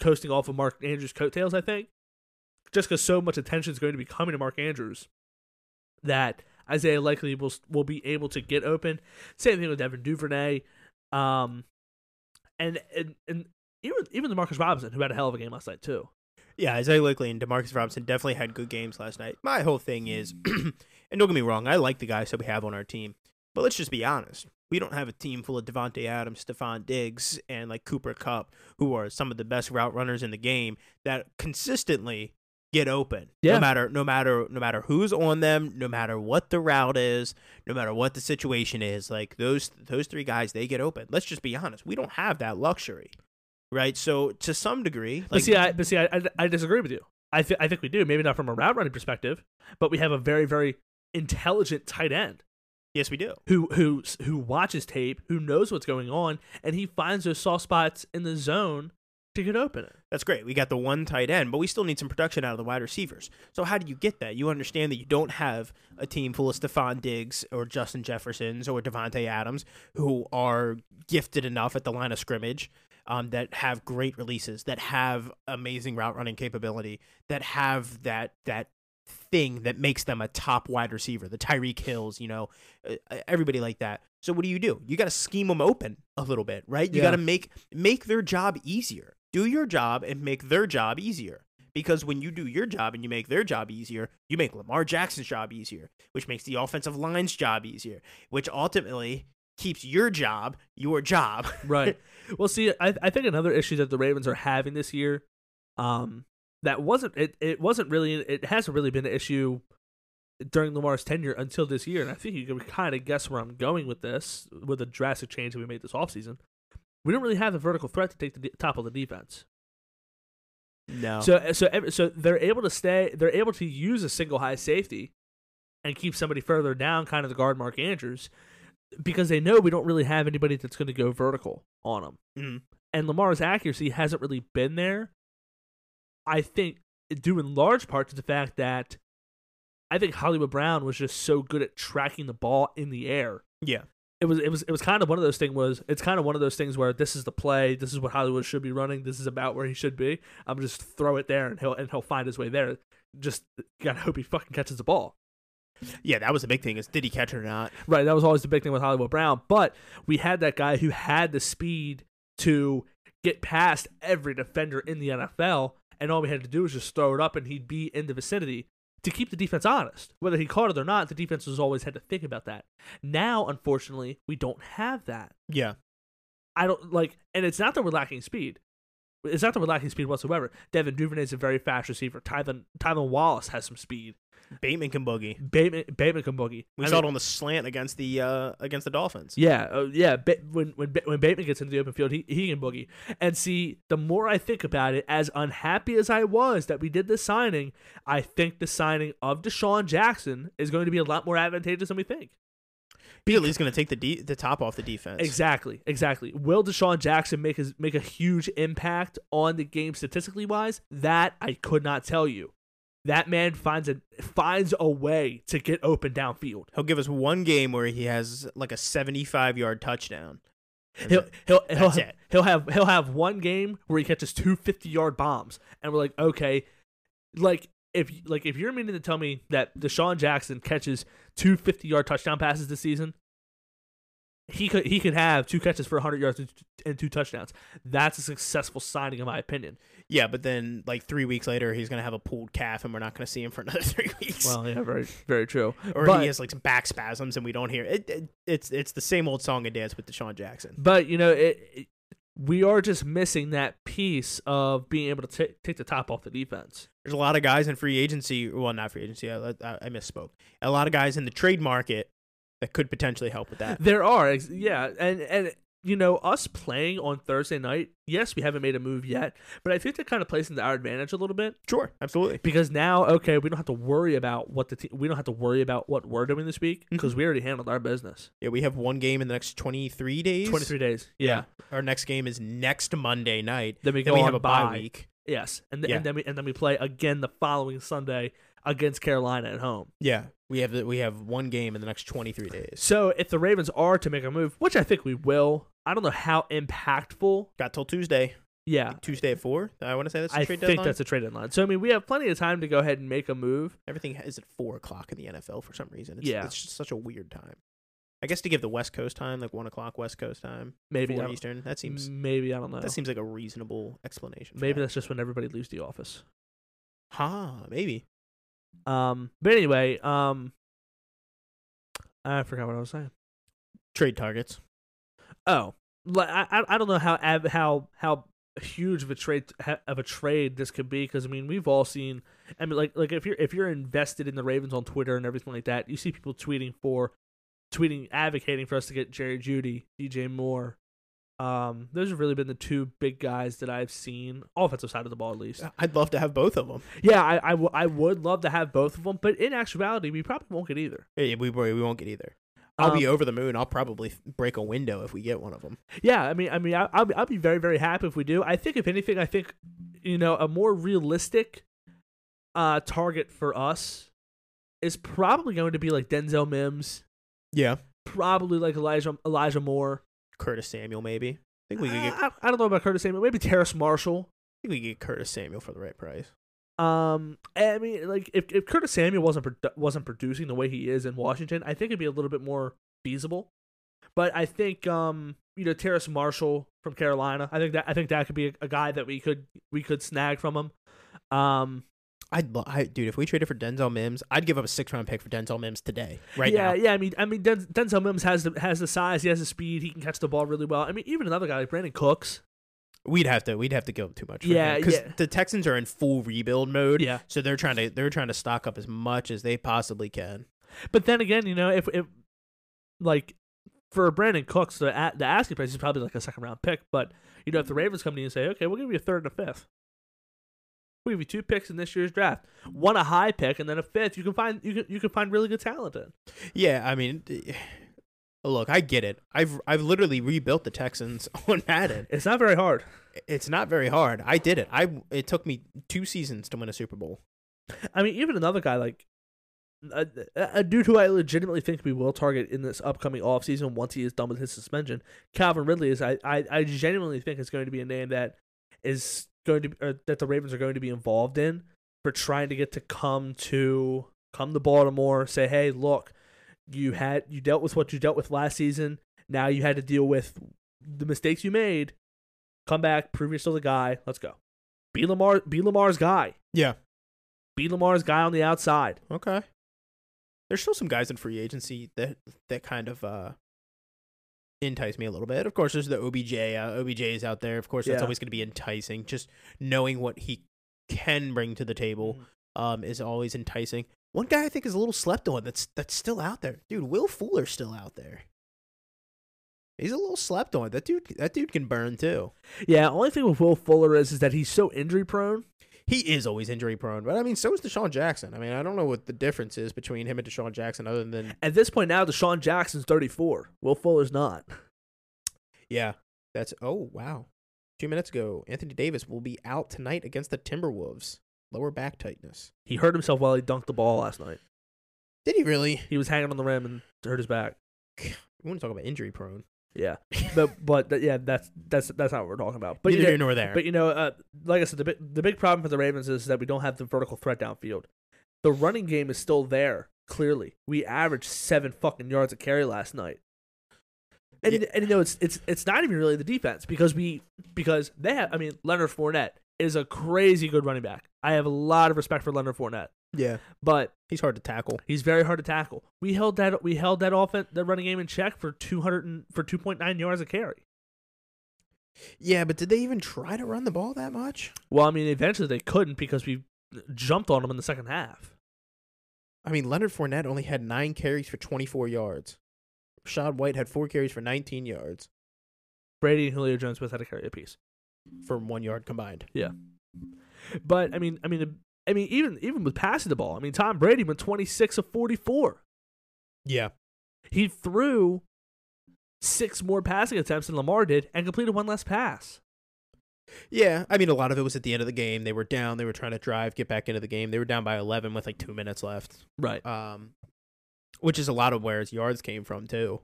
coasting off of Mark Andrews' coattails. I think, just because so much attention is going to be coming to Mark Andrews, that Isaiah Likely will will be able to get open. Same thing with Devin Duvernay, um, and and and even even Demarcus Robinson, who had a hell of a game last night too. Yeah, Isaiah Likely and Demarcus Robinson definitely had good games last night. My whole thing is, [clears throat] and don't get me wrong, I like the guys that we have on our team, but let's just be honest. We don't have a team full of Davante Adams, Stefon Diggs, and like Cooper Kupp, who are some of the best route runners in the game that consistently get open. Yeah. No matter no matter no matter who's on them, no matter what the route is, no matter what the situation is, like those those three guys, they get open. Let's just be honest. We don't have that luxury right? So to some degree, like, but see, I, but see, I, I, I disagree with you. I th- I think we do. Maybe not from a route running perspective, but we have a very very intelligent tight end. Yes, we do. Who who who watches tape, who knows what's going on, and he finds those soft spots in the zone to get open. That's great. We got the one tight end, but we still need some production out of the wide receivers. So how do you get that? You understand that you don't have a team full of Stefon Diggs or Justin Jeffersons or Davante Adams who are gifted enough at the line of scrimmage um, that have great releases, that have amazing route running capability, that have that that thing that makes them a top wide receiver, the Tyreek Hills, you know, everybody like that. So what do you do? You got to scheme them open a little bit, right? You Yeah. got to make make their job easier. Do your job and make their job easier. Because when you do your job and you make their job easier, you make Lamar Jackson's job easier, which makes the offensive line's job easier, which ultimately keeps your job your job. [laughs] Right. well, see, I I think another issue that the Ravens are having this year, um, that wasn't it. It wasn't really. It hasn't really been an issue during Lamar's tenure until this year, and I think you can kind of guess where I'm going with this, with the drastic change that we made this offseason. We don't really have the vertical threat to take the de- top of the defense. No. So so so they're able to stay. They're able to use a single high safety and keep somebody further down, kind of the guard Mark Andrews, because they know we don't really have anybody that's going to go vertical on them. Mhm. And Lamar's accuracy hasn't really been there. I think due in large part to the fact that I think Hollywood Brown was just so good at tracking the ball in the air yeah. it was it was it was kind of one of those things was it's kind of one of those things where this is the play this is what hollywood should be running this is about where he should be i'm just throw it there and he'll and he'll find his way there just gotta hope he fucking catches the ball Yeah, that was the big thing is did he catch it or not? right that was always the big thing with hollywood brown but we had that guy who had the speed to get past every defender in the NFL, and all we had to do was just throw it up, and he'd be in the vicinity to keep the defense honest. Whether he caught it or not, the defense has always had to think about that. Now, unfortunately, we don't have that. Yeah. I don't like, and it's not that we're lacking speed. It's not that we're lacking speed whatsoever. Devin Duvernay is a very fast receiver. Tylan Tylan Wallace has some speed. Bateman can boogie. Bateman, Bateman can boogie. We I saw mean- it on the slant against the uh against the Dolphins. Yeah, uh, yeah. Ba- when when Ba- when Bateman gets into the open field, he he can boogie. And see, the more I think about it, as unhappy as I was that we did this signing, I think the signing of DeSean Jackson is going to be a lot more advantageous than we think. Beasley's going to take the de- the top off the defense. Exactly, exactly. Will DeSean Jackson make his make a huge impact on the game statistically wise? That I could not tell you. That man finds a finds a way to get open downfield. He'll give us one game where he has like a 75 yard touchdown. He'll he'll he'll, That's it. he'll have he'll have one game where he catches two 50 yard bombs, and we're like, okay, like if like if you're meaning to tell me that DeSean Jackson catches two 50 yard touchdown passes this season, he could he could have two catches for 100 yards and two touchdowns. That's a successful signing, in my opinion. Yeah, but then like three weeks later, he's going to have a pulled calf, and we're not going to see him for [laughs] another three weeks. Well, yeah, very very true. or but, he has like some back spasms, and we don't hear it. it it's it's the same old song and dance with DeSean Jackson. but you know it, it- we are just missing that piece of being able to ta- take the top off the defense. There's a lot of guys in free agency. Well, not free agency. I, I, I misspoke. A lot of guys in the trade market that could potentially help with that. There are, yeah, and and you know us playing on Thursday night. Yes, we haven't made a move yet, but I think that kind of plays into our advantage a little bit Sure, absolutely. because now, okay, we don't have to worry about what the te- we don't have to worry about what we're doing this week mm-hmm. because we already handled our business. Yeah, we have one game in the next 23 days. Twenty three days, yeah. Our next game is next Monday night. Then we Then go we on have a bye bye. week. Yes, and, th- Yeah. and then we and then we play again the following Sunday against Carolina at home. Yeah, we have the, we have one game in the next 23 days. So if the Ravens are to make a move, which I think we will, I don't know how impactful. Got till Tuesday. Yeah, Tuesday at four. I want to say that's the I trade think deadline. that's a trade deadline. So I mean, we have plenty of time to go ahead and make a move. Everything is at four o'clock in the NFL for some reason. It's, Yeah. it's just such a weird time. I guess to give the West Coast time, like one o'clock West Coast time, Maybe four Eastern. That seems maybe I don't know. that seems like a reasonable explanation. maybe that. that's just when everybody leaves the office. ha maybe. Um, but anyway, um, I forgot what I was saying. Trade targets. Oh, I- I don't know how how how huge of a trade of a trade this could be because I mean we've all seen I mean like like if you're if you're invested in the Ravens on Twitter and everything like that, you see people tweeting for tweeting advocating for us to get Jerry Jeudy, DJ Moore. Um, those have really been the two big guys that I've seen, offensive side of the ball at least. I'd love to have both of them. Yeah, I I, w- I would love to have both of them, but in actuality, we probably won't get either. Yeah, we we won't get either. I'll be Um, over the moon. I'll probably break a window if we get one of them. Yeah, I mean, I mean, I, I'll be, I'll be very, very happy if we do. I think, if anything, I think, you know, a more realistic uh target for us is probably going to be like Denzel Mims, Yeah, probably like Elijah Elijah Moore. Curtis Samuel maybe. I think we could get. I, I don't know about Curtis Samuel, maybe Terrace Marshall. I think we could get Curtis Samuel for the right price. Um, I mean, like if, if Curtis Samuel wasn't produ- wasn't producing the way he is in Washington, I think it'd be a little bit more feasible. But I think um, you know, Terrace Marshall from Carolina, I think that I think that could be a, a guy that we could we could snag from him. Um, I'd, I, dude, if we traded for Denzel Mims, I'd give up a six round pick for Denzel Mims today, right yeah, now. yeah. I mean, I mean, Den- Denzel Mims has the has the size, he has the speed, he can catch the ball really well. I mean, even another guy like Brandin Cooks. We'd have to, we'd have to go too much. Yeah, because yeah. the Texans are in full rebuild mode. Yeah, so they're trying to, they're trying to stock up as much as they possibly can. but then again, you know, if if like for Brandin Cooks, the the asking price is probably like a second round pick. But you know, if the Ravens come to you and say, okay, we'll give you a third and a fifth. We'll give you two picks in this year's draft. One a high pick and then a fifth. You can find you can you can find really good talent in. Yeah, I mean, [sighs] look, I get it. I've, I've literally rebuilt the Texans [laughs] on Madden. It's not very hard. It's not very hard. I did it. I, it took me two seasons to win a Super Bowl. I mean, even another guy like a, a dude who I legitimately think we will target in this upcoming offseason once he is done with his suspension, Calvin Ridley is I, I, I genuinely think is going to be a name that is going to be, or that the Ravens are going to be involved in for trying to get to come to come to Baltimore, say, hey, look, you had you dealt with what you dealt with last season. Now you had to deal with the mistakes you made. Come back, prove you're still the guy. Let's go. Be Lamar. Be Lamar's guy. Yeah. Be Lamar's guy on the outside. Okay. There's still some guys in free agency that that kind of uh entice me a little bit. Of course, there's the OBJ. Uh, OBJ is out there. Of course, that's Yeah. always going to be enticing. Just knowing what he can bring to the table Mm-hmm. um is always enticing. One guy I think is a little slept on that's that's still out there. Dude, Will Fuller's still out there. He's a little slept on. That dude that dude can burn too. Yeah. Only thing with Will Fuller is is that he's so injury prone. He is always injury prone, but I mean, so is DeSean Jackson. I mean, I don't know what the difference is between him and DeSean Jackson, other than At this point now, DeSean Jackson's 34. Will Fuller's not. Yeah, that's oh wow. Two minutes ago, Anthony Davis will be out tonight against the Timberwolves. Lower back tightness. He hurt himself while he dunked the ball last night. Did he really? He was hanging on the rim and hurt his back. [sighs] We want to talk about injury prone. Yeah, [laughs] but but yeah, that's that's that's not what we're talking about. But But you Neither know, here nor there. but you know, uh, like I said, the big the big problem for the Ravens is that we don't have the vertical threat downfield. The running game is still there. Clearly, we averaged seven fucking yards a carry last night. And, Yeah. and you know it's it's it's not even really the defense because we because they have I mean Leonard Fournette is a crazy good running back. I have a lot of respect for Leonard Fournette, yeah, but he's hard to tackle. He's very hard to tackle. We held that we held that offense the running game in check for two hundred and for two point nine yards a carry. Yeah, but did they even try to run the ball that much? Well, I mean, eventually they couldn't because we jumped on them in the second half. I mean, Leonard Fournette only had nine carries for 24 yards. Rachaad White had four carries for 19 yards Brady and Julio Jones both had a carry apiece. for one yard combined. Yeah, but I mean, I mean, I mean, even even with passing the ball, I mean, Tom Brady went twenty six of forty four. Yeah, He threw six more passing attempts than Lamar did and completed one less pass. yeah. I mean, a lot of it was at the end of the game. They were down. They were trying to drive, get back into the game. They were down by 11 with like two minutes left. Right. Um, which is a lot of where his yards came from too.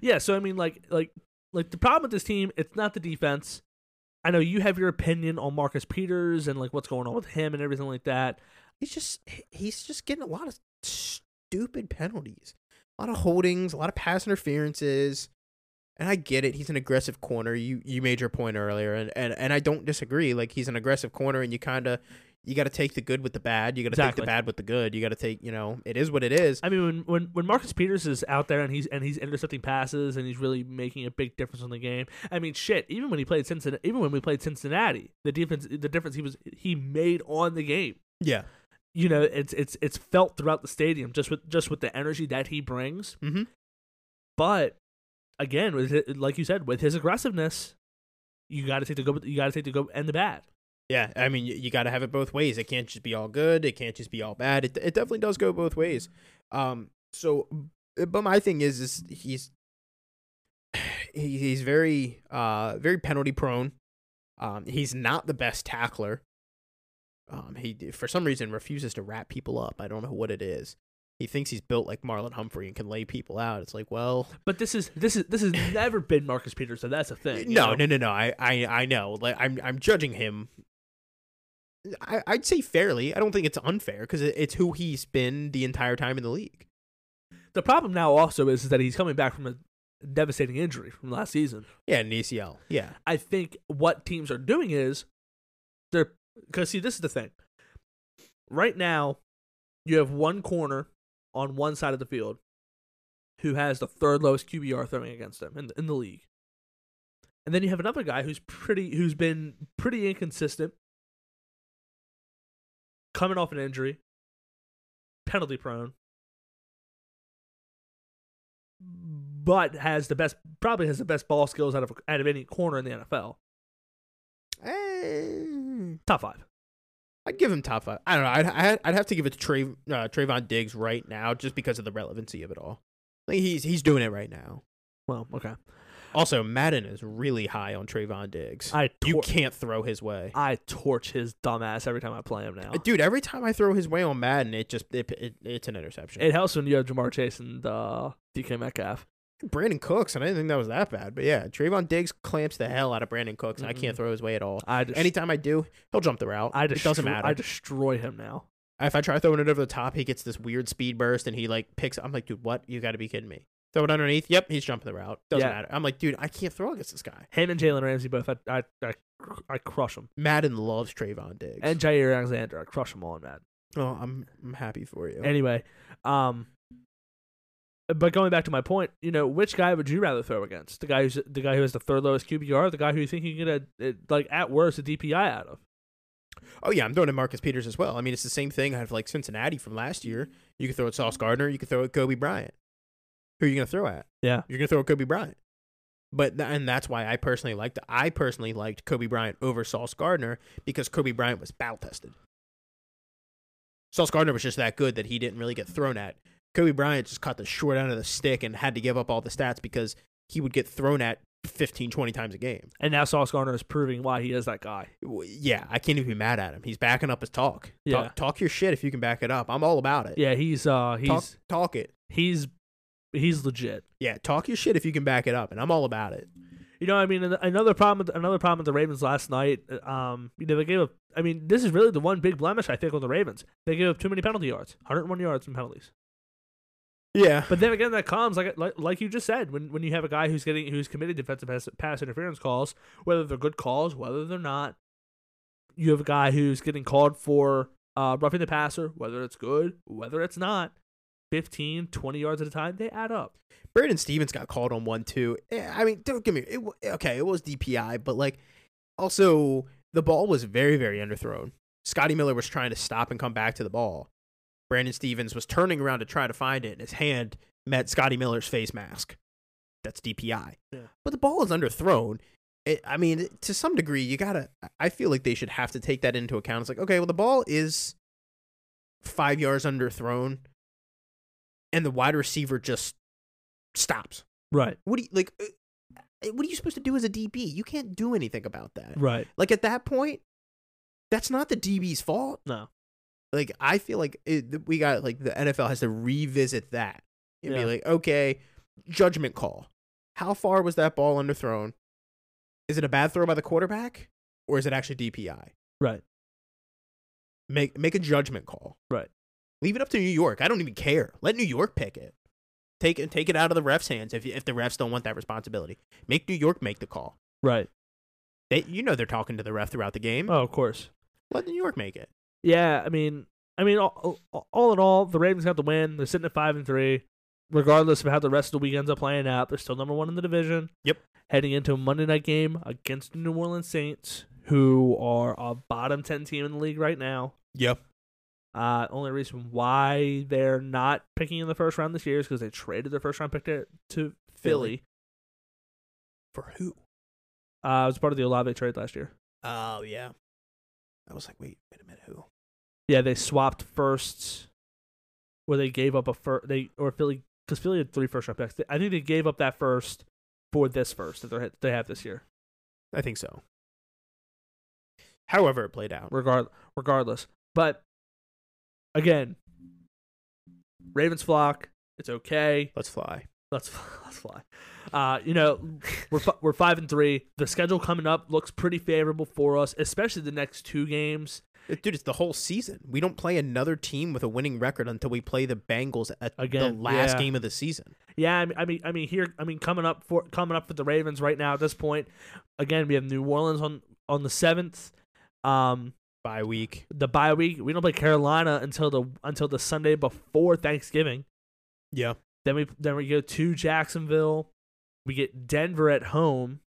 Yeah, so I mean like like like the problem with this team, it's not the defense. I know you have your opinion on Marcus Peters and like what's going on with him and everything like that. He's just he's just getting a lot of stupid penalties, a lot of holdings, a lot of pass interferences. And I get it. He's an aggressive corner. You you made your point earlier, and and, and I don't disagree. Like he's an aggressive corner, and you kind of you got to take the good with the bad. You got to take the bad with the good. You got to take you know it is what it is. I mean when, when when Marcus Peters is out there and he's and he's intercepting passes and he's really making a big difference in the game. I mean shit, even when he played Cincinnati even when we played Cincinnati, the defense the difference he was he made on the game. Yeah. You know, it's it's it's felt throughout the stadium just with just with the energy that he brings. Mm-hmm. But again, with it, like you said, with his aggressiveness, you got to take the good. You got to take the good and the bad. Yeah, I mean, you, you got to have it both ways. It can't just be all good. It can't just be all bad. It, it definitely does go both ways. Um, so, but my thing is, is he's [sighs] he's very uh very penalty prone. Um, he's not the best tackler. Um, he for some reason refuses to wrap people up. I don't know what it is. He thinks he's built like Marlon Humphrey and can lay people out. It's like, well, But this is this is this has never been Marcus Peters, so that's a thing. no, know? no, no, no. I, I, I know. Like, I'm, I'm judging him. I, I'd say fairly. I don't think it's unfair because it, it's who he's been the entire time in the league. The problem now also is, is that he's coming back from a devastating injury from last season. Yeah, an ACL. Yeah, I think what teams are doing is they're because see this is the thing. Right now, you have one corner on one side of the field who has the third lowest QBR throwing against him in in the league, and then you have another guy who's pretty who's been pretty inconsistent, coming off an injury, penalty prone, but has the best probably has the best ball skills out of out of any corner in the NFL. Eh, Top five. I'd give him top five. I don't know. I'd, I'd, I'd have to give it to Trey, uh, Trevon Diggs right now just because of the relevancy of it all. Like he's he's doing it right now. Well, okay. Also, Madden is really high on Trevon Diggs. I you can't throw his way. I torch his dumbass every time I play him now. Dude, every time I throw his way on Madden, it just it, it, it's an interception. It helps when you have Ja'Marr Chase and uh, DK Metcalf. Brandin Cooks, and I didn't think that was that bad. But yeah, Trevon Diggs clamps the hell out of Brandin Cooks, and I can't throw his way at all. I just, Anytime I do, he'll jump the route. I it doesn't matter. I destroy him now. if I try throwing it over the top, he gets this weird speed burst, and he like picks. I'm like, dude, what? You got to be kidding me. Throw it underneath. Yep, he's jumping the route. Doesn't Yeah. matter. I'm like, dude, I can't throw against this guy. Him and Jalen Ramsey both. I I I, I crush them. Madden loves Trevon Diggs. And Jaire Alexander. I crush them all in that. oh, I'm I'm happy for you. Anyway, um, but going back to my point, you know, which guy would you rather throw against? The guy who's the guy who has the third lowest QBR, the guy who you think you can get a, like at worst a DPI out of? oh yeah, I'm throwing in Marcus Peters as well. I mean, it's the same thing. I have like Cincinnati from last year. You could throw at Sauce Gardner. You could throw at Coby Bryant. Who are you gonna throw at? Yeah. You're gonna throw at Coby Bryant. But th- and that's why I personally liked I personally liked Coby Bryant over Sauce Gardner because Coby Bryant was battle tested. Sauce Gardner was just that good that he didn't really get thrown at. Coby Bryant just caught the short end of the stick and had to give up all the stats because he would get thrown at 15, 20 times a game. And now Sauce Gardner is proving why he is that guy. Yeah, I can't even be mad at him. He's backing up his talk. Yeah. Talk, talk your shit if you can back it up. I'm all about it. Yeah, he's uh he's talk, talk it. he's he's legit. Yeah, talk your shit if you can back it up, and I'm all about it. You know, I mean, another problem, with, another problem with the Ravens last night. Um, you know, they gave up. I mean, this is really the one big blemish I think on the Ravens. They gave up too many penalty yards, 101 yards from penalties. Yeah, But then again, that comes like like, like you just said when when you have a guy who's getting who's committed defensive pass, pass interference calls, whether they're good calls, whether they're not. You have a guy who's getting called for uh, roughing the passer, whether it's good, whether it's not. 15, 20 yards at a time, they add up. Brandon Stephens got called on one too. Eh, I mean, don't give me it. Okay, it was DPI, but like, also the ball was very, very underthrown. Scotty Miller was trying to stop and come back to the ball. Brandon Stephens was turning around to try to find it, and his hand met Scotty Miller's face mask. That's DPI. Yeah. But the ball is underthrown. It, I mean, to some degree, you gotta. I feel like they should have to take that into account. It's like, okay, well, the ball is five yards underthrown, and the wide receiver just stops. Right, What do you like? uh, What are you supposed to do as a DB? You can't do anything about that. right. Like at that point, that's not the DB's fault. No. Like I feel like it, we got like the NFL has to revisit that and Yeah. be like, okay, judgment call. How far was that ball underthrown? Is it a bad throw by the quarterback, or is it actually DPI? Right. Make make a judgment call. Right. Leave it up to New York. I don't even care. Let New York pick it. Take it take it out of the refs' hands if if the refs don't want that responsibility. Make New York make the call. Right. They you know they're talking to the ref throughout the game. Oh, of course. Let New York make it. Yeah, I mean, I mean, all, all- in all, the Ravens got the win. They're sitting at five and three, regardless of how the rest of the week ends up playing out. They're still number one in the division. Yep. Heading into a Monday night game against the New Orleans Saints, who are a bottom ten team in the league right now. Yep. Uh, only reason why they're not picking in the first round this year is because they traded their first round pick to, to Philly. Philly. For who? Uh, it was part of the Olave trade last year. Oh yeah. I was like, wait, wait a minute, who? Yeah, they swapped firsts, where they gave up a first. They or Philly because Philly had three first round picks. I think they gave up that first for this first that they they have this year. I think so. However, it played out. Regard regardless, but again, Ravens flock. It's okay. Let's fly. Let's [laughs] let's fly. Uh, you know, we're we're five and three. The schedule coming up looks pretty favorable for us, especially the next two games. Dude, it's the whole season. We don't play another team with a winning record until we play the Bengals at Again, the last yeah. game of the season. Yeah, I mean, I mean, I mean, here, I mean, coming up for coming up for the Ravens right now at this point. Again, we have New Orleans on on the seventh. Um, Bye week. the bye week. We don't play Carolina until the until the Sunday before Thanksgiving. Yeah. Then we then we go to Jacksonville. We get Denver at home.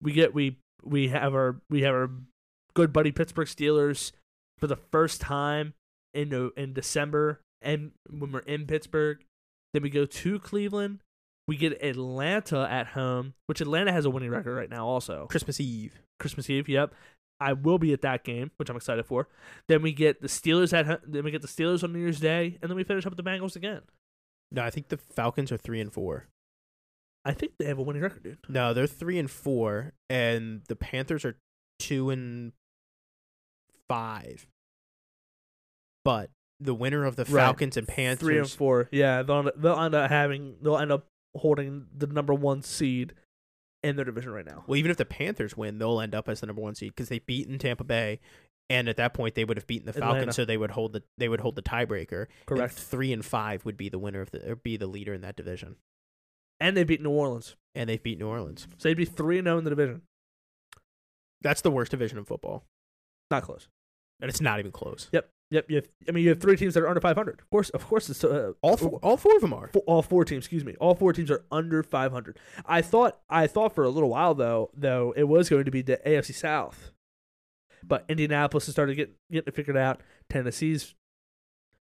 We get we we have our we have our good buddy Pittsburgh Steelers for the first time in in December and when we're in Pittsburgh. Then we go to Cleveland. We get Atlanta at home, which Atlanta has a winning record right now also. Christmas Eve. Christmas Eve. Yep. I will be at that game, which I'm excited for. Then we get the Steelers at then we get the Steelers on New Year's Day, and then we finish up with the Bengals again. No, I think the Falcons are three and four. I think they have a winning record, dude. No, they're three and four, and the Panthers are two and five. But the winner of the Right. Falcons and Panthers, Three and four. Yeah, they'll they'll end up having they'll end up holding the number one seed in their division right now. well, even if the Panthers win, they'll end up as the number one seed because they've beaten Tampa Bay and at that point they would have beaten the Atlanta. Falcons, so they would hold the they would hold the tiebreaker. and Correct. three and five would be the winner of the or be the leader in that division, And they beat New Orleans. and they've beat New Orleans. So they'd be 3 and 0 in the division. That's the worst division in football, Not close. and it's not even close. Yep. Yep. You have, I mean, you have three teams that are under 500. Of course, of course, it's uh, All four, all four of them are. fo- all four teams. Excuse me. All four teams are under 500. I thought, I thought for a little while though, though it was going to be the AFC South, but Indianapolis has started getting getting it figured out. Tennessee's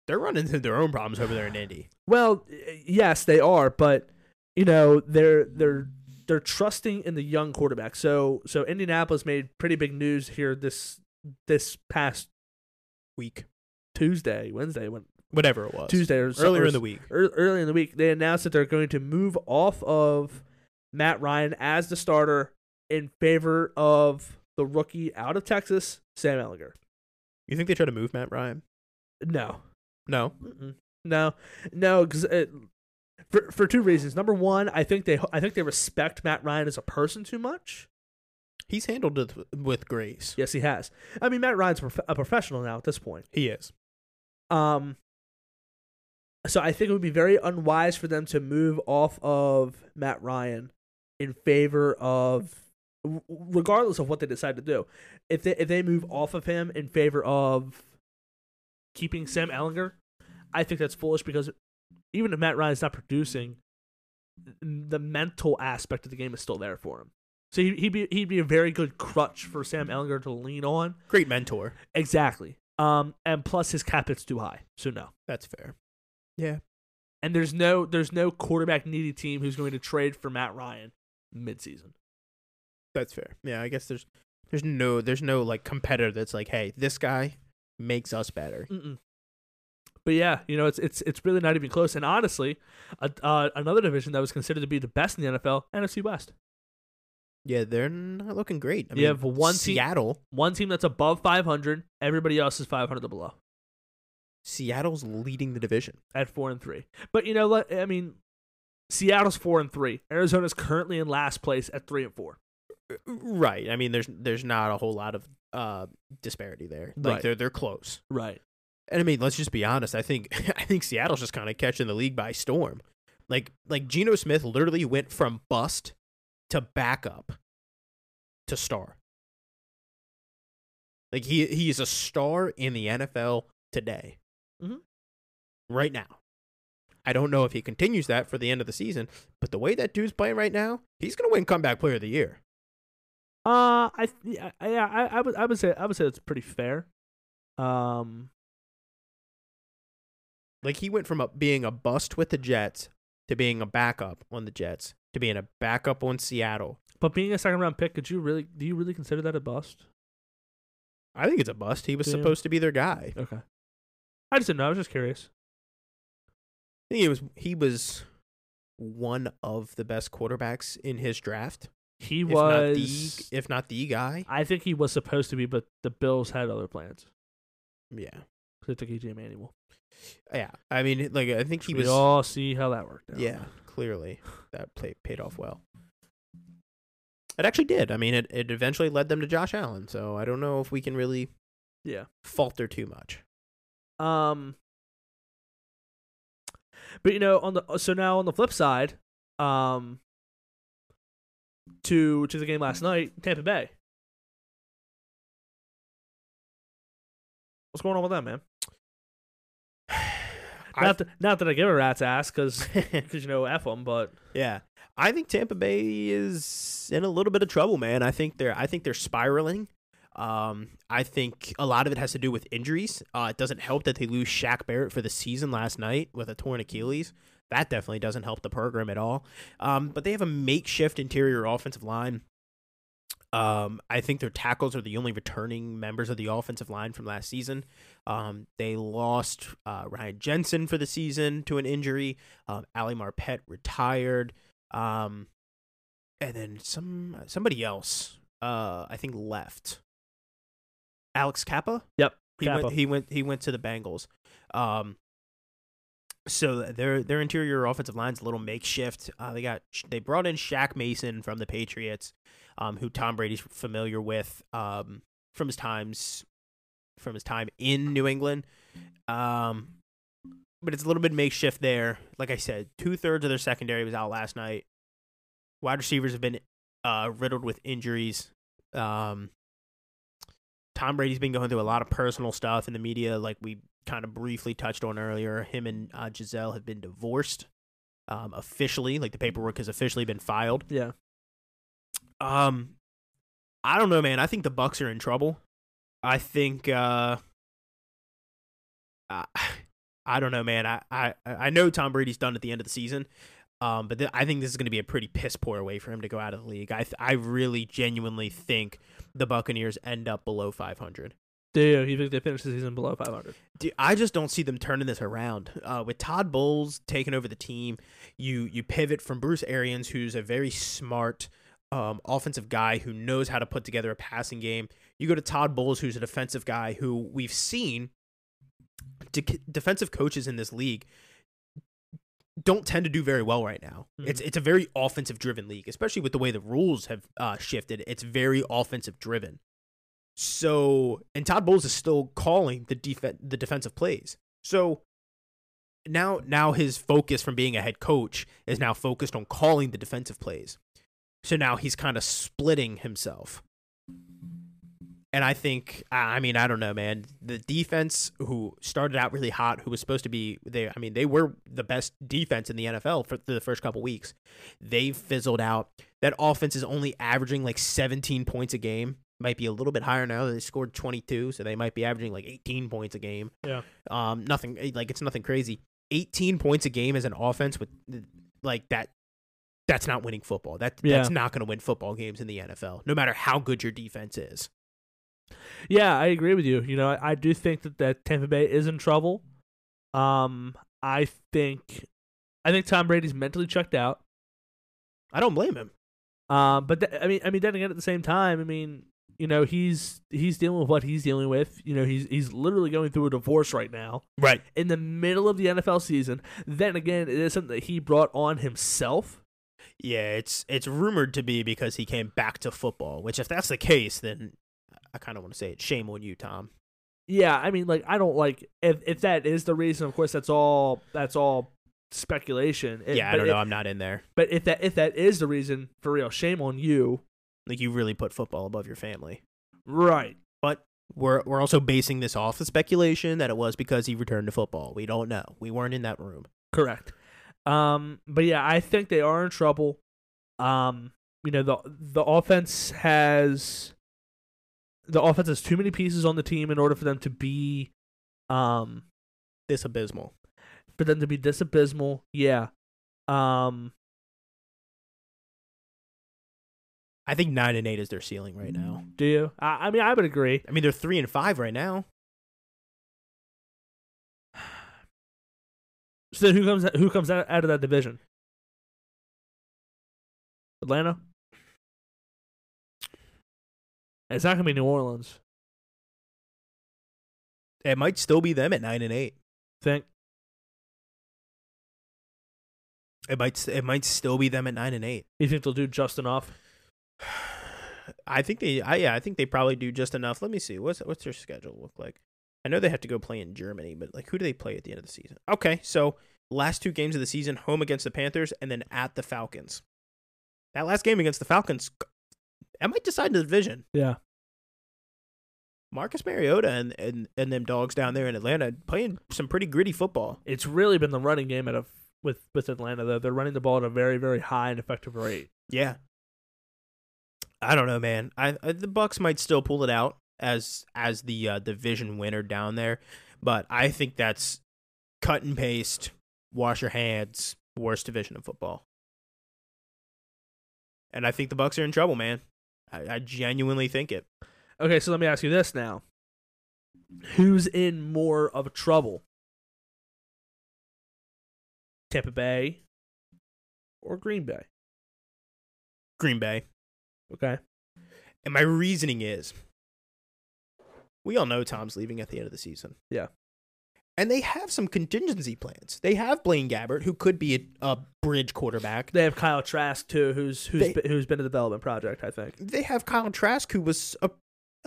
They're running into their own problems over there in Indy. well, yes, they are, but you know they're they're they're trusting in the young quarterback. So so Indianapolis made pretty big news here this this past Week, Tuesday, Wednesday, when whatever it was, Tuesday or earlier or in the week. ear- early in the week, they announced that they're going to move off of Matt Ryan as the starter in favor of the rookie out of Texas, Sam Ehlinger. You think they try to move Matt Ryan? No, No. Mm-mm. no, no, because for for two reasons. Number one, I think they I think they respect Matt Ryan as a person too much. He's handled it with grace. Yes, he has. I mean, Matt Ryan's a professional now at this point. He is. Um, so I think it would be very unwise for them to move off of Matt Ryan in favor of, regardless of what they decide to do. If they if they move off of him in favor of keeping Sam Ehlinger, I think that's foolish because even if Matt Ryan's not producing, the mental aspect of the game is still there for him. So he, he'd be he'd be a very good crutch for Sam Ehlinger to lean on. Great mentor. Exactly. Um, and plus his cap hit's too high, so no. That's fair. Yeah. And there's no there's no quarterback needy team who's going to trade for Matt Ryan midseason. That's fair. Yeah, I guess there's there's no there's no like competitor that's like, hey, this guy makes us better. Mm-mm. But yeah, you know it's it's it's really not even close. And honestly, uh, uh, another division that was considered to be the best in the NFL, NFC West. Yeah, they're not looking great. I mean, You mean, have one team- Seattle. One team that's above 500, everybody else is 500 or below Seattle's leading the division. at four and three. But you know, I mean, Seattle's four and three. Arizona's currently in last place at three and four. Right. I mean, there's there's not a whole lot of uh disparity there. Like Right. they're they're close. Right. And I mean, let's just be honest. I think [laughs] I think Seattle's just kind of catching the league by storm. Like like Geno Smith literally went from bust to backup to star. Like he he is a star in the NFL today. Mhm. Right now. I don't know if he continues that for the end of the season, but the way that dude's playing right now, he's gonna win comeback player of the year. Uh, I yeah, I- yeah, I, I would I would say I would say it's pretty fair. Um, Like he went from a, being a bust with the Jets to being a backup on the Jets to being a backup on Seattle. but being a second round pick, could you really do you really consider that a bust? I think it's a bust. He was Damn. supposed to be their guy. Okay, I just didn't know. I was just curious. I think he was he was one of the best quarterbacks in his draft. He If was. not the if not the guy. I think he was supposed to be, but the Bills had other plans. Yeah. They took EJ Manuel. Yeah. I mean like I think he we was all see how that worked out. Yeah, clearly that play paid off well. It actually did. I mean it, it eventually led them to Josh Allen, so I don't know if we can really yeah. falter too much. Um, but you know, on the so now on the flip side, um, to to the game last night, Tampa Bay. What's going on with them, man? Not that, not that I give a rat's ass, because [laughs] you know f them, but Yeah. I think Tampa Bay is in a little bit of trouble, man. I think they're I think they're spiraling. Um, I think a lot of it has to do with injuries. Uh, it doesn't help that they lose Shaq Barrett for the season last night with a torn Achilles. That definitely doesn't help the program at all. Um, but they have a makeshift interior offensive line. Um, I think their tackles are the only returning members of the offensive line from last season. Um, they lost uh, Ryan Jensen for the season to an injury. Um, Ali Marpet retired. Um, and then some somebody else, uh, I think left. Alex Cappa. Yep, He Cappa. went. He went. He went to the Bengals. Um, so their their interior offensive line's a little makeshift. Uh, they got they brought in Shaq Mason from the Patriots, um, who Tom Brady's familiar with um, from his times from his time in New England. Um, but it's a little bit makeshift there. Like I said, two thirds of their secondary was out last night. Wide receivers have been uh, riddled with injuries. Um, Tom Brady's been going through a lot of personal stuff in the media, like we kind of briefly touched on earlier. Him and uh, Gisele have been divorced um, officially, like the paperwork has officially been filed. Yeah. Um, I don't know, man. I think the Bucks are in trouble. I think. Uh, I, [sighs] I don't know, man. I, I I know Tom Brady's done at the end of the season. Um, but th- I think this is going to be a pretty piss poor way for him to go out of the league. I th- I really genuinely think the Buccaneers end up below 500. You think they finish the season below 500? Dude, I just don't see them turning this around. Uh, with Todd Bowles taking over the team, you you pivot from Bruce Arians, who's a very smart um, offensive guy who knows how to put together a passing game. You go to Todd Bowles, who's a defensive guy who we've seen de- defensive coaches in this league don't tend to do very well right now. Mhm. It's it's a very offensive driven league, especially with the way the rules have uh, shifted. It's very offensive driven. So, and Todd Bowles is still calling the def- the defensive plays. So now now his focus from being a head coach is now focused on calling the defensive plays. So now he's kind of splitting himself. And I think, I mean, I don't know, man. The defense, who started out really hot, who was supposed to be, they, I mean, they were the best defense in the NFL for the first couple weeks. They fizzled out. That offense is only averaging like 17 points a game. Might be a little bit higher now. They scored 22, so they might be averaging like 18 points a game. Yeah. Um, nothing like it's nothing crazy. 18 points a game as an offense with like that. That's not winning football. That Yeah. that's not going to win football games in the NFL, no matter how good your defense is. Yeah, I agree with you. You know, I, I do think that, that Tampa Bay is in trouble. Um, I think, I think Tom Brady's mentally checked out. I don't blame him. Um, but th- I mean, I mean, then again, at the same time, I mean, you know, he's he's dealing with what he's dealing with. You know, he's he's literally going through a divorce right now Right. in the middle of the NFL season. Then again, it is something that he brought on himself. Yeah, it's it's rumored to be because he came back to football. Which, if that's the case, then I kind of want to say it. Shame on you, Tom. Yeah, I mean, like, I don't like if if that is the reason. Of course, that's all that's all speculation. It- yeah, I don't if- know. I'm not in there. But if that if that is the reason, for real, shame on you. Like you really put football above your family. Right. But we're we're also basing this off the speculation that it was because he returned to football. We don't know. We weren't in that room. Correct. Um, but yeah, I think they are in trouble. Um, you know the the offense has the offense has too many pieces on the team in order for them to be, um, This abysmal. for them to be this abysmal. Yeah. Um, I think nine and eight is their ceiling right now. do you? I, I mean, I would agree. I mean, they're three and five right now. So then who comes who comes out, out of that division? Atlanta. It's not gonna be New Orleans. It might still be them at nine and eight. Think. It might it might still be them at nine and eight. You think they'll do just enough? I think they, I yeah, I think they probably do just enough. Let me see. What's what's their schedule look like? I know they have to go play in Germany, but like, who do they play at the end of the season? Okay, so last two games of the season, home against the Panthers, and then at the Falcons. That last game against the Falcons, that might decide the division. Yeah. Marcus Mariota and and and them dogs down there in Atlanta playing some pretty gritty football. It's really been the running game at a with with Atlanta though. They're running the ball at a very very high and effective rate. Yeah. I don't know, man. I, I the Bucks might still pull it out as as the uh, division winner down there, but I think that's cut and paste, wash your hands, worst division of football. And I think the Bucks are in trouble, man. I, I genuinely think it. Okay, so let me ask you this now: Who's in more of trouble? Tampa Bay or Green Bay? Green Bay. Okay. And my reasoning is we all know Tom's leaving at the end of the season. Yeah. And they have some contingency plans. They have Blaine Gabbert, who could be a, a bridge quarterback. They have Kyle Trask too, who's who's They- been, who's been a development project. I think. They have Kyle Trask, who was a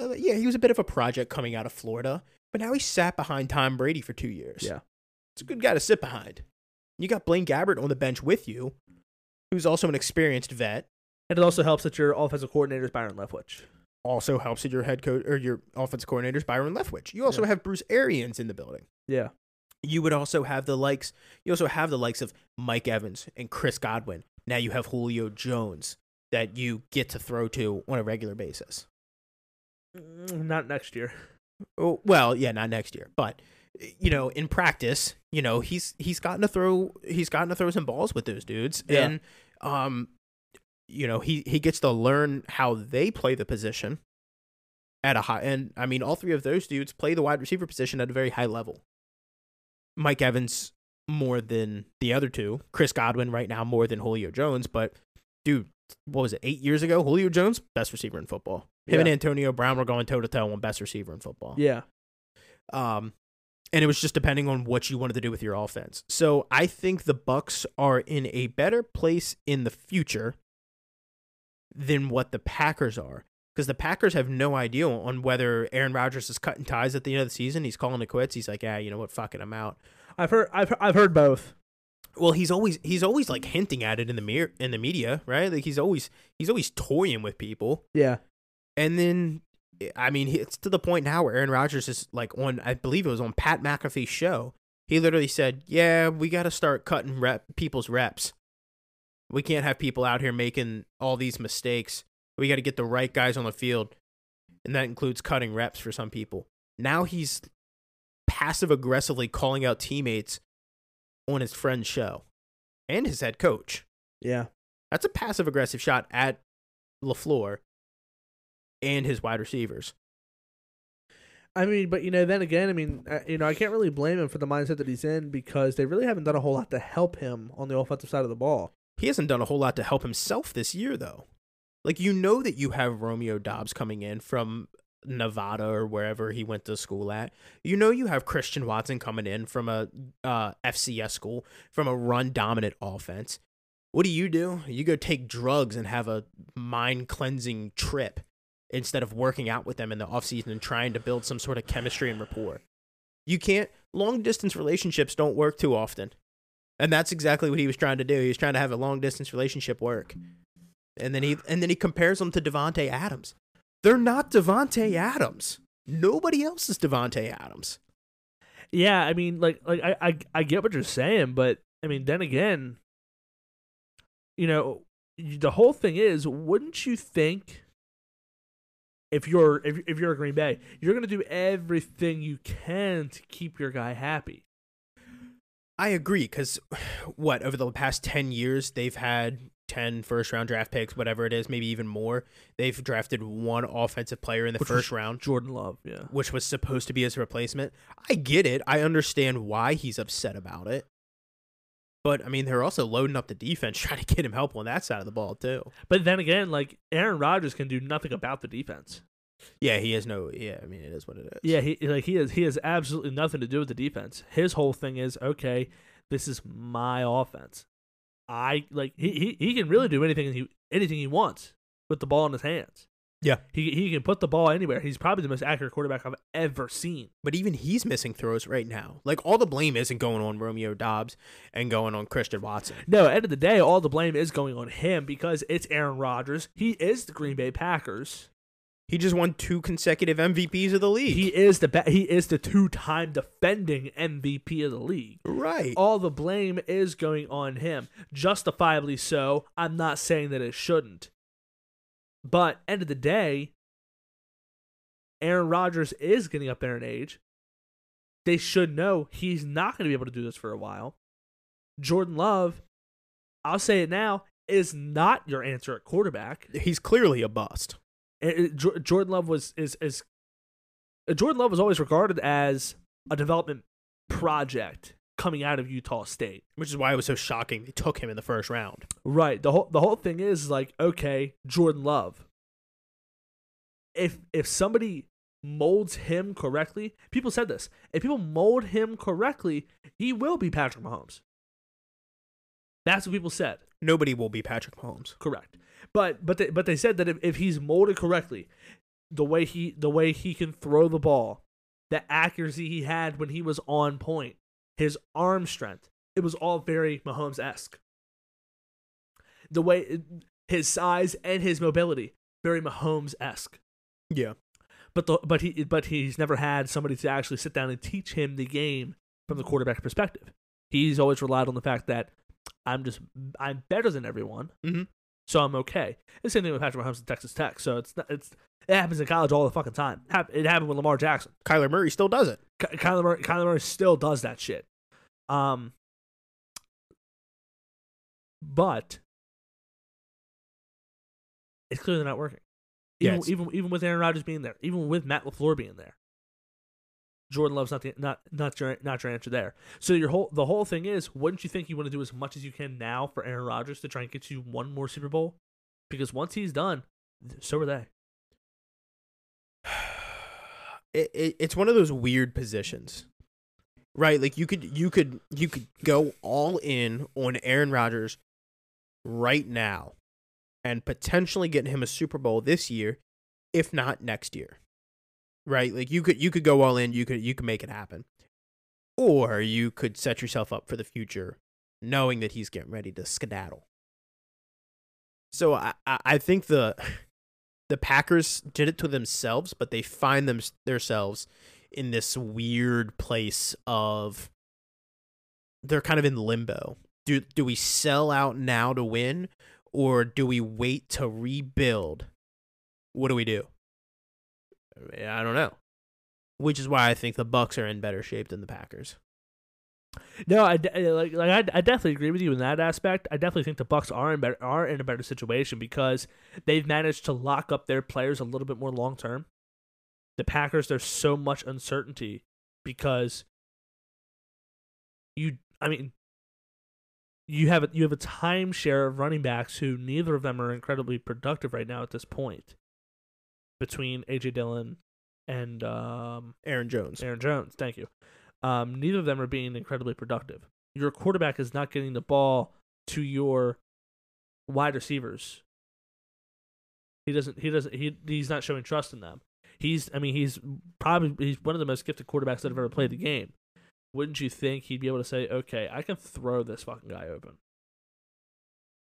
uh, yeah, he was a bit of a project coming out of Florida, but now he sat behind Tom Brady for two years. Yeah. it's a good guy to sit behind. You got Blaine Gabbert on the bench with you, who's also an experienced vet. And it also helps that your offensive coordinator is Byron Leftwich. Also helps that your head coach or your offensive coordinator is Byron Leftwich. You also Yeah. have Bruce Arians in the building. Yeah. You would also have the likes. You also have the likes of Mike Evans and Chris Godwin. Now you have Julio Jones that you get to throw to on a regular basis. Mm, Not next year. Oh, well, yeah, not next year, but you know, in practice, you know, he's he's gotten to throw he's gotten to throw some balls with those dudes, Yeah. and um, you know, he he gets to learn how they play the position at a high. And I mean, all three of those dudes play the wide receiver position at a very high level. Mike Evans more than the other two. Chris Godwin right now more than Julio Jones, but dude, what was it? Eight years ago, Julio Jones best receiver in football. Him and Antonio Brown were going toe to toe on best receiver in football. Yeah. Um, and it was just depending on what you wanted to do with your offense. So I think the Bucks are in a better place in the future than what the Packers are. Because the Packers have no idea on whether Aaron Rodgers is cutting ties at the end of the season. He's calling it quits. He's like, yeah, you know what, fucking I'm out. I've heard I've I've heard both. Well, he's always he's always like hinting at it in the mirror in the media, right? Like he's always he's always toying with people. Yeah. And then, I mean, it's to the point now where Aaron Rodgers is like on, I believe it was on Pat McAfee's show. He literally said, "Yeah, we got to start cutting rep people's reps. We can't have people out here making all these mistakes. We got to get the right guys on the field, and that includes cutting reps for some people." Now he's passive aggressively calling out teammates on his friend's show and his head coach. Yeah. That's a passive aggressive shot at LaFleur and his wide receivers. I mean, but you know, then again, I mean, you know, I can't really blame him for the mindset that he's in because they really haven't done a whole lot to help him on the offensive side of the ball. He hasn't done a whole lot to help himself this year, though. Like, you know that you have Romeo Doubs coming in from Nevada or wherever he went to school at. You know you have Christian Watson coming in from a uh, FCS school, from a run dominant offense. What do you do? You go take drugs and have a mind cleansing trip instead of working out with them in the offseason and trying to build some sort of chemistry and rapport. You can't, long distance relationships don't work too often. And that's exactly what he was trying to do. He was trying to have a long distance relationship work. And then he and then he compares them to Davante Adams. They're not Davante Adams. Nobody else is Davante Adams. Yeah, I mean, like, like I, I, I get what you're saying, but I mean, then again, you know, the whole thing is, wouldn't you think if you're if if you're a Green Bay, you're gonna do everything you can to keep your guy happy? I agree because [sighs] what over the past 10 years they've had 10 first round draft picks, whatever it is, maybe even more. They've drafted one offensive player in the Which first round, Jordan Love, yeah. which was supposed to be his replacement. I get it. I understand why he's upset about it. But I mean, they're also loading up the defense, [laughs] trying to get him help on that side of the ball too. But then again, like Aaron Rodgers can do nothing about the defense. Yeah, he has no. Yeah, I mean, it is what it is. Yeah, he like he has he has absolutely nothing to do with the defense. His whole thing is okay. This is my offense. I like he he, he can really do anything he anything he wants with the ball in his hands. Yeah. He he can put the ball anywhere. He's probably the most accurate quarterback I've ever seen. But even he's missing throws right now. Like all the blame isn't going on Romeo Doubs and going on Christian Watson. No, at the end of the day, all the blame is going on him because it's Aaron Rodgers. He is the Green Bay Packers. He just won two consecutive MVPs of the league. He is the be- he is the two-time defending MVP of the league. right. all the blame is going on him. Justifiably so. I'm not saying that it shouldn't. But end of the day, Aaron Rodgers is getting up there in age. They should know he's not going to be able to do this for a while. Jordan Love, I'll say it now, is not your answer at quarterback. He's clearly a bust. It- it- Jordan Love was is is uh, Jordan Love was always regarded as a development project coming out of Utah State. Which is why it was so shocking they took him in the first round. Right. The whole the whole thing is like, okay, Jordan Love. If if somebody molds him correctly, people said this. If people mold him correctly, he will be Patrick Mahomes. That's what people said. Nobody will be Patrick Mahomes. Correct. But but they, but they said that if, if he's molded correctly, the way he the way he can throw the ball, the accuracy he had when he was on point, his arm strength, it was all very Mahomes esque. The way his size and his mobility, very Mahomes esque. Yeah. But the but he but he's never had somebody to actually sit down and teach him the game from the quarterback perspective. He's always relied on the fact that I'm just I'm better than everyone, Mhm. So I'm okay. The same thing with Patrick Mahomes at Texas Tech. So it's not, it's it happens in college all the fucking time. It happened with Lamar Jackson. Kyler Murray still does it. Ky- Kyler Murray, Kyler Murray still does that shit. Um, but it's clearly not working. Yeah, Even it's- even even with Aaron Rodgers being there, even with Matt Lafleur being there, Jordan Love's not the not not your not your answer there. So your whole the whole thing is, wouldn't you think you want to do as much as you can now for Aaron Rodgers to try and get you one more Super Bowl? Because once he's done, so are they. [sighs] it, it it's one of those weird positions right like you could you could you could go all in on Aaron Rodgers right now and potentially get him a Super Bowl this year if not next year right like you could you could go all in you could you could make it happen or you could set yourself up for the future knowing that he's getting ready to skedaddle so I I think the [sighs] the Packers did it to themselves, but they find them themselves in this weird place of they're kind of in limbo. Do do we sell out now to win, or do we wait to rebuild? What do we do? I, don't know. Which is why I think the Bucks are in better shape than the Packers. No, I like like I, I definitely agree with you in that aspect. I definitely think the Bucks are in better are in a better situation because they've managed to lock up their players a little bit more long term. The Packers, there's so much uncertainty because you, I mean, you have a, you have a timeshare of running backs who neither of them are incredibly productive right now at this point. Between AJ Dillon and um, Aaron Jones. Aaron Jones. Thank you. Um, neither of them are being incredibly productive. Your quarterback is not getting the ball to your wide receivers. He doesn't. He doesn't. He he's not showing trust in them. He's. I mean, he's probably he's one of the most gifted quarterbacks that have ever played the game. Wouldn't you think he'd be able to say, "Okay, I can throw this fucking guy open."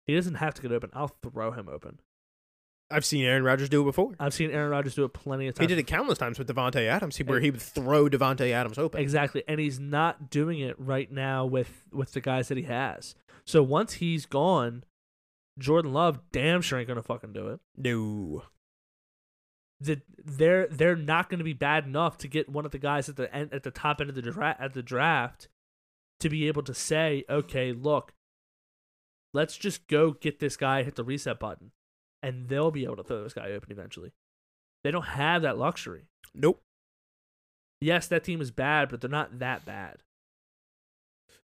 He doesn't have to get open. I'll throw him open. I've seen Aaron Rodgers do it before. I've seen Aaron Rodgers do it plenty of times. He did it countless times with Davante Adams, where he would throw Davante Adams open. Exactly, and he's not doing it right now with with the guys that he has. So once he's gone, Jordan Love damn sure ain't gonna fucking do it. No. The, they're they're not gonna be bad enough to get one of the guys at the end at the top end of the draft at the draft to be able to say, okay, look, let's just go get this guy, hit the reset button, and they'll be able to throw this guy open eventually. They don't have that luxury. Nope. Yes, that team is bad, but they're not that bad.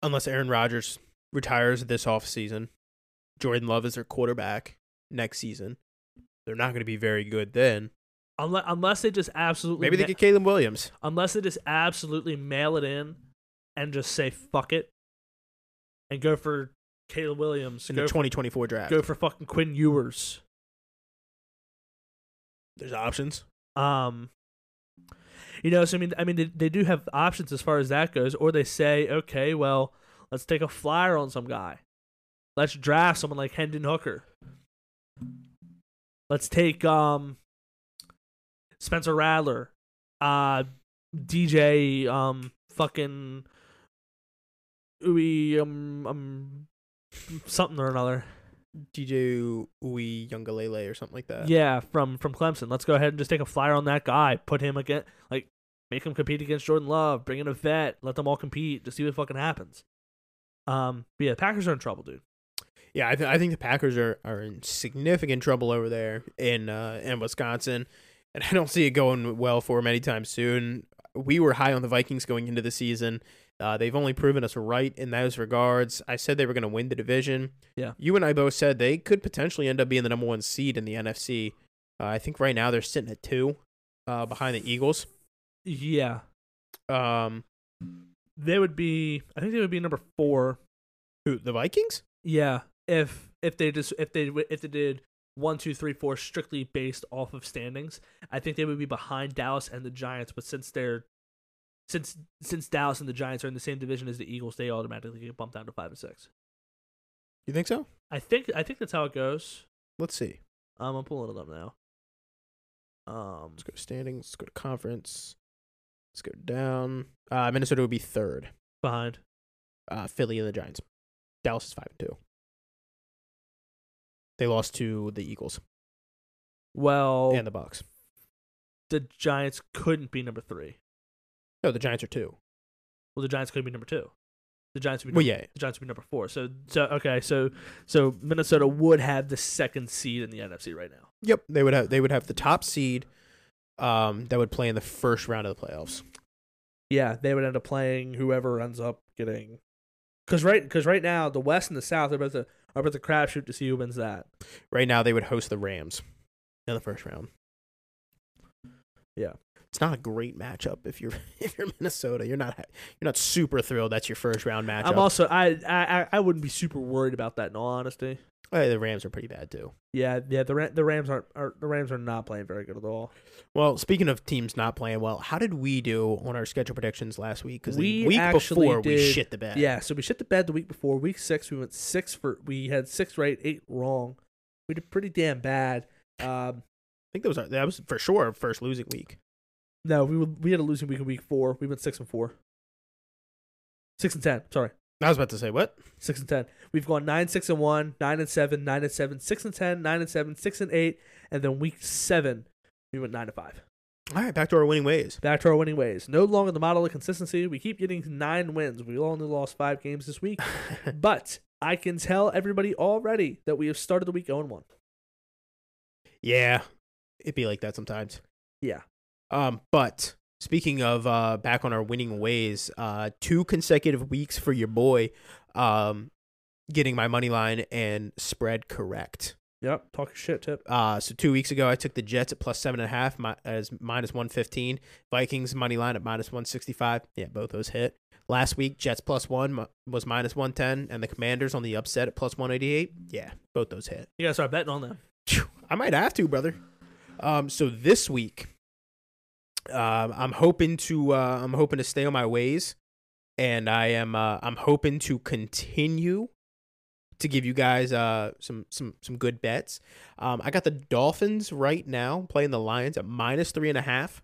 unless Aaron Rodgers retires this offseason. Jordan Love is their quarterback next season. They're not going to be very good then. Unless, unless they just absolutely Maybe they ma- get Caleb Williams. unless they just absolutely mail it in and just say fuck it and go for Caleb Williams, in go, the for, 2024 draft. go for fucking Quinn Ewers. There's options. Um, you know, so I mean, I mean, they, they do have options as far as that goes, or they say, okay, well, let's take a flyer on some guy. Let's draft someone like Hendon Hooker. Let's take um Spencer Rattler, uh, DJ, um, fucking, ooey, um, um, something or another. DJ Uiagalelei or something like that. Yeah, from from Clemson. Let's go ahead and just take a flyer on that guy. Put him again, like make him compete against Jordan Love. Bring in a vet. Let them all compete. Just see what fucking happens. Um, but yeah, the Packers are in trouble, dude. Yeah, I, th- I think the Packers are, are in significant trouble over there in uh, in Wisconsin, and I don't see it going well for them anytime soon. We were high on the Vikings going into the season. Uh, they've only proven us right in those regards. I said they were going to win the division. Yeah. You and I both said they could potentially end up being the number one seed in the NFC. Uh, I think right now they're sitting at two, uh, behind the Eagles. Yeah, Um, they would be. I think they would be number four. who the Vikings? Yeah, if if they just if they if they did one, two, three, four strictly based off of standings, I think they would be behind Dallas and the Giants. But since they're since since Dallas and the Giants are in the same division as the Eagles, they automatically get bumped down to five and six. You think so? I think I think that's how it goes. Let's see. Um, I'm pulling it up now. Um, Let's go to standings. Let's go to conference. Let's go down. Uh, Minnesota would be third. behind. Uh, Philly and the Giants. Dallas is five and two. They lost to the Eagles Well, and the Bucks. the Giants couldn't be number three. No, the Giants are two. Well, the Giants couldn't be number two. The Giants would be Well, yeah. the Giants would be number four. So so okay, so so Minnesota would have the second seed in the NFC right now. Yep, they would have. They would have the top seed. Um, that would play in the first round of the playoffs. Yeah, they would end up playing whoever ends up getting. Because right, because right now the West and the South are about to are about to crapshoot to see who wins that. Right now, they would host the Rams in the first round. Yeah. It's not a great matchup if you're [laughs] if you're Minnesota. You're not you're not super thrilled. That's your first round matchup. I'm also I, I I- wouldn't be super worried about that in all honesty. Hey, the Rams are pretty bad too. Yeah, yeah. The the Rams aren't are, the Rams are not playing very good at all. Well, speaking of teams not playing well, how did we do on our schedule predictions last week? Because We the week before we shit the bed. Yeah, so we shit the bed the week before. Week six, we went six for. We had six right, eight wrong. We did pretty damn bad. Um, I think that was our, that was for sure our first losing week. No, we were, we had a losing week in week four. We went six and four. Six and ten. Sorry, I was about to say what? six and ten. We've gone nine, six and one, nine and seven, nine and seven, six and ten, nine and seven, six and eight, and then week seven, we went nine to five. All right, back to our winning ways. Back to our winning ways. No longer the model of consistency. We keep getting nine wins. We only lost five games this week, [laughs] but I can tell everybody already that we have started the week 0 1. yeah, it'd be like that sometimes. Yeah. Um, but speaking of uh, back on our winning ways, uh, two consecutive weeks for your boy, um, getting my money line and spread correct. Yep. Talk shit, Tip. Uh, so two weeks ago, I took the Jets at plus seven and a half, mi- as minus one fifteen. Vikings money line at minus one sixty five. Yeah, both those hit. Last week, Jets plus one was minus one ten, and the Commanders on the upset at plus one eighty eight. Yeah, both those hit. You gotta start betting on them. I might have to, brother. Um, so this week, um, I'm hoping to uh, I'm hoping to stay on my ways, and I am uh, I'm hoping to continue to give you guys uh some some some good bets. Um, I got the Dolphins right now playing the Lions at minus three and a half.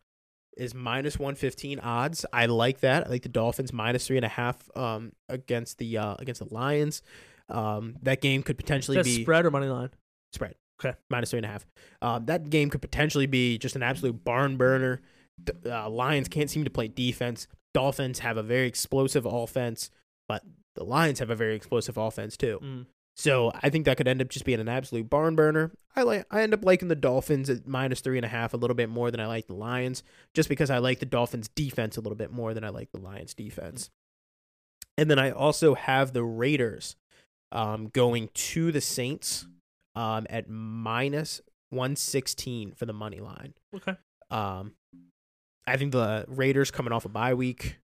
Is minus one fifteen odds. I like that. I like the Dolphins minus three and a half um against the uh against the Lions. Um, that game could potentially be spread or money line. spread. Okay. Minus three and a half. Um, that game could potentially be just an absolute barn burner. The uh, Lions can't seem to play defense. Dolphins have a very explosive offense, but the Lions have a very explosive offense too. Mm. So I think that could end up just being an absolute barn burner. I like I end up liking the Dolphins at minus three and a half a little bit more than I like the Lions, just because I like the Dolphins defense a little bit more than I like the Lions defense. And then I also have the Raiders um, going to the Saints um, at minus one sixteen for the money line. Okay. Um, I think the Raiders coming off a bye week,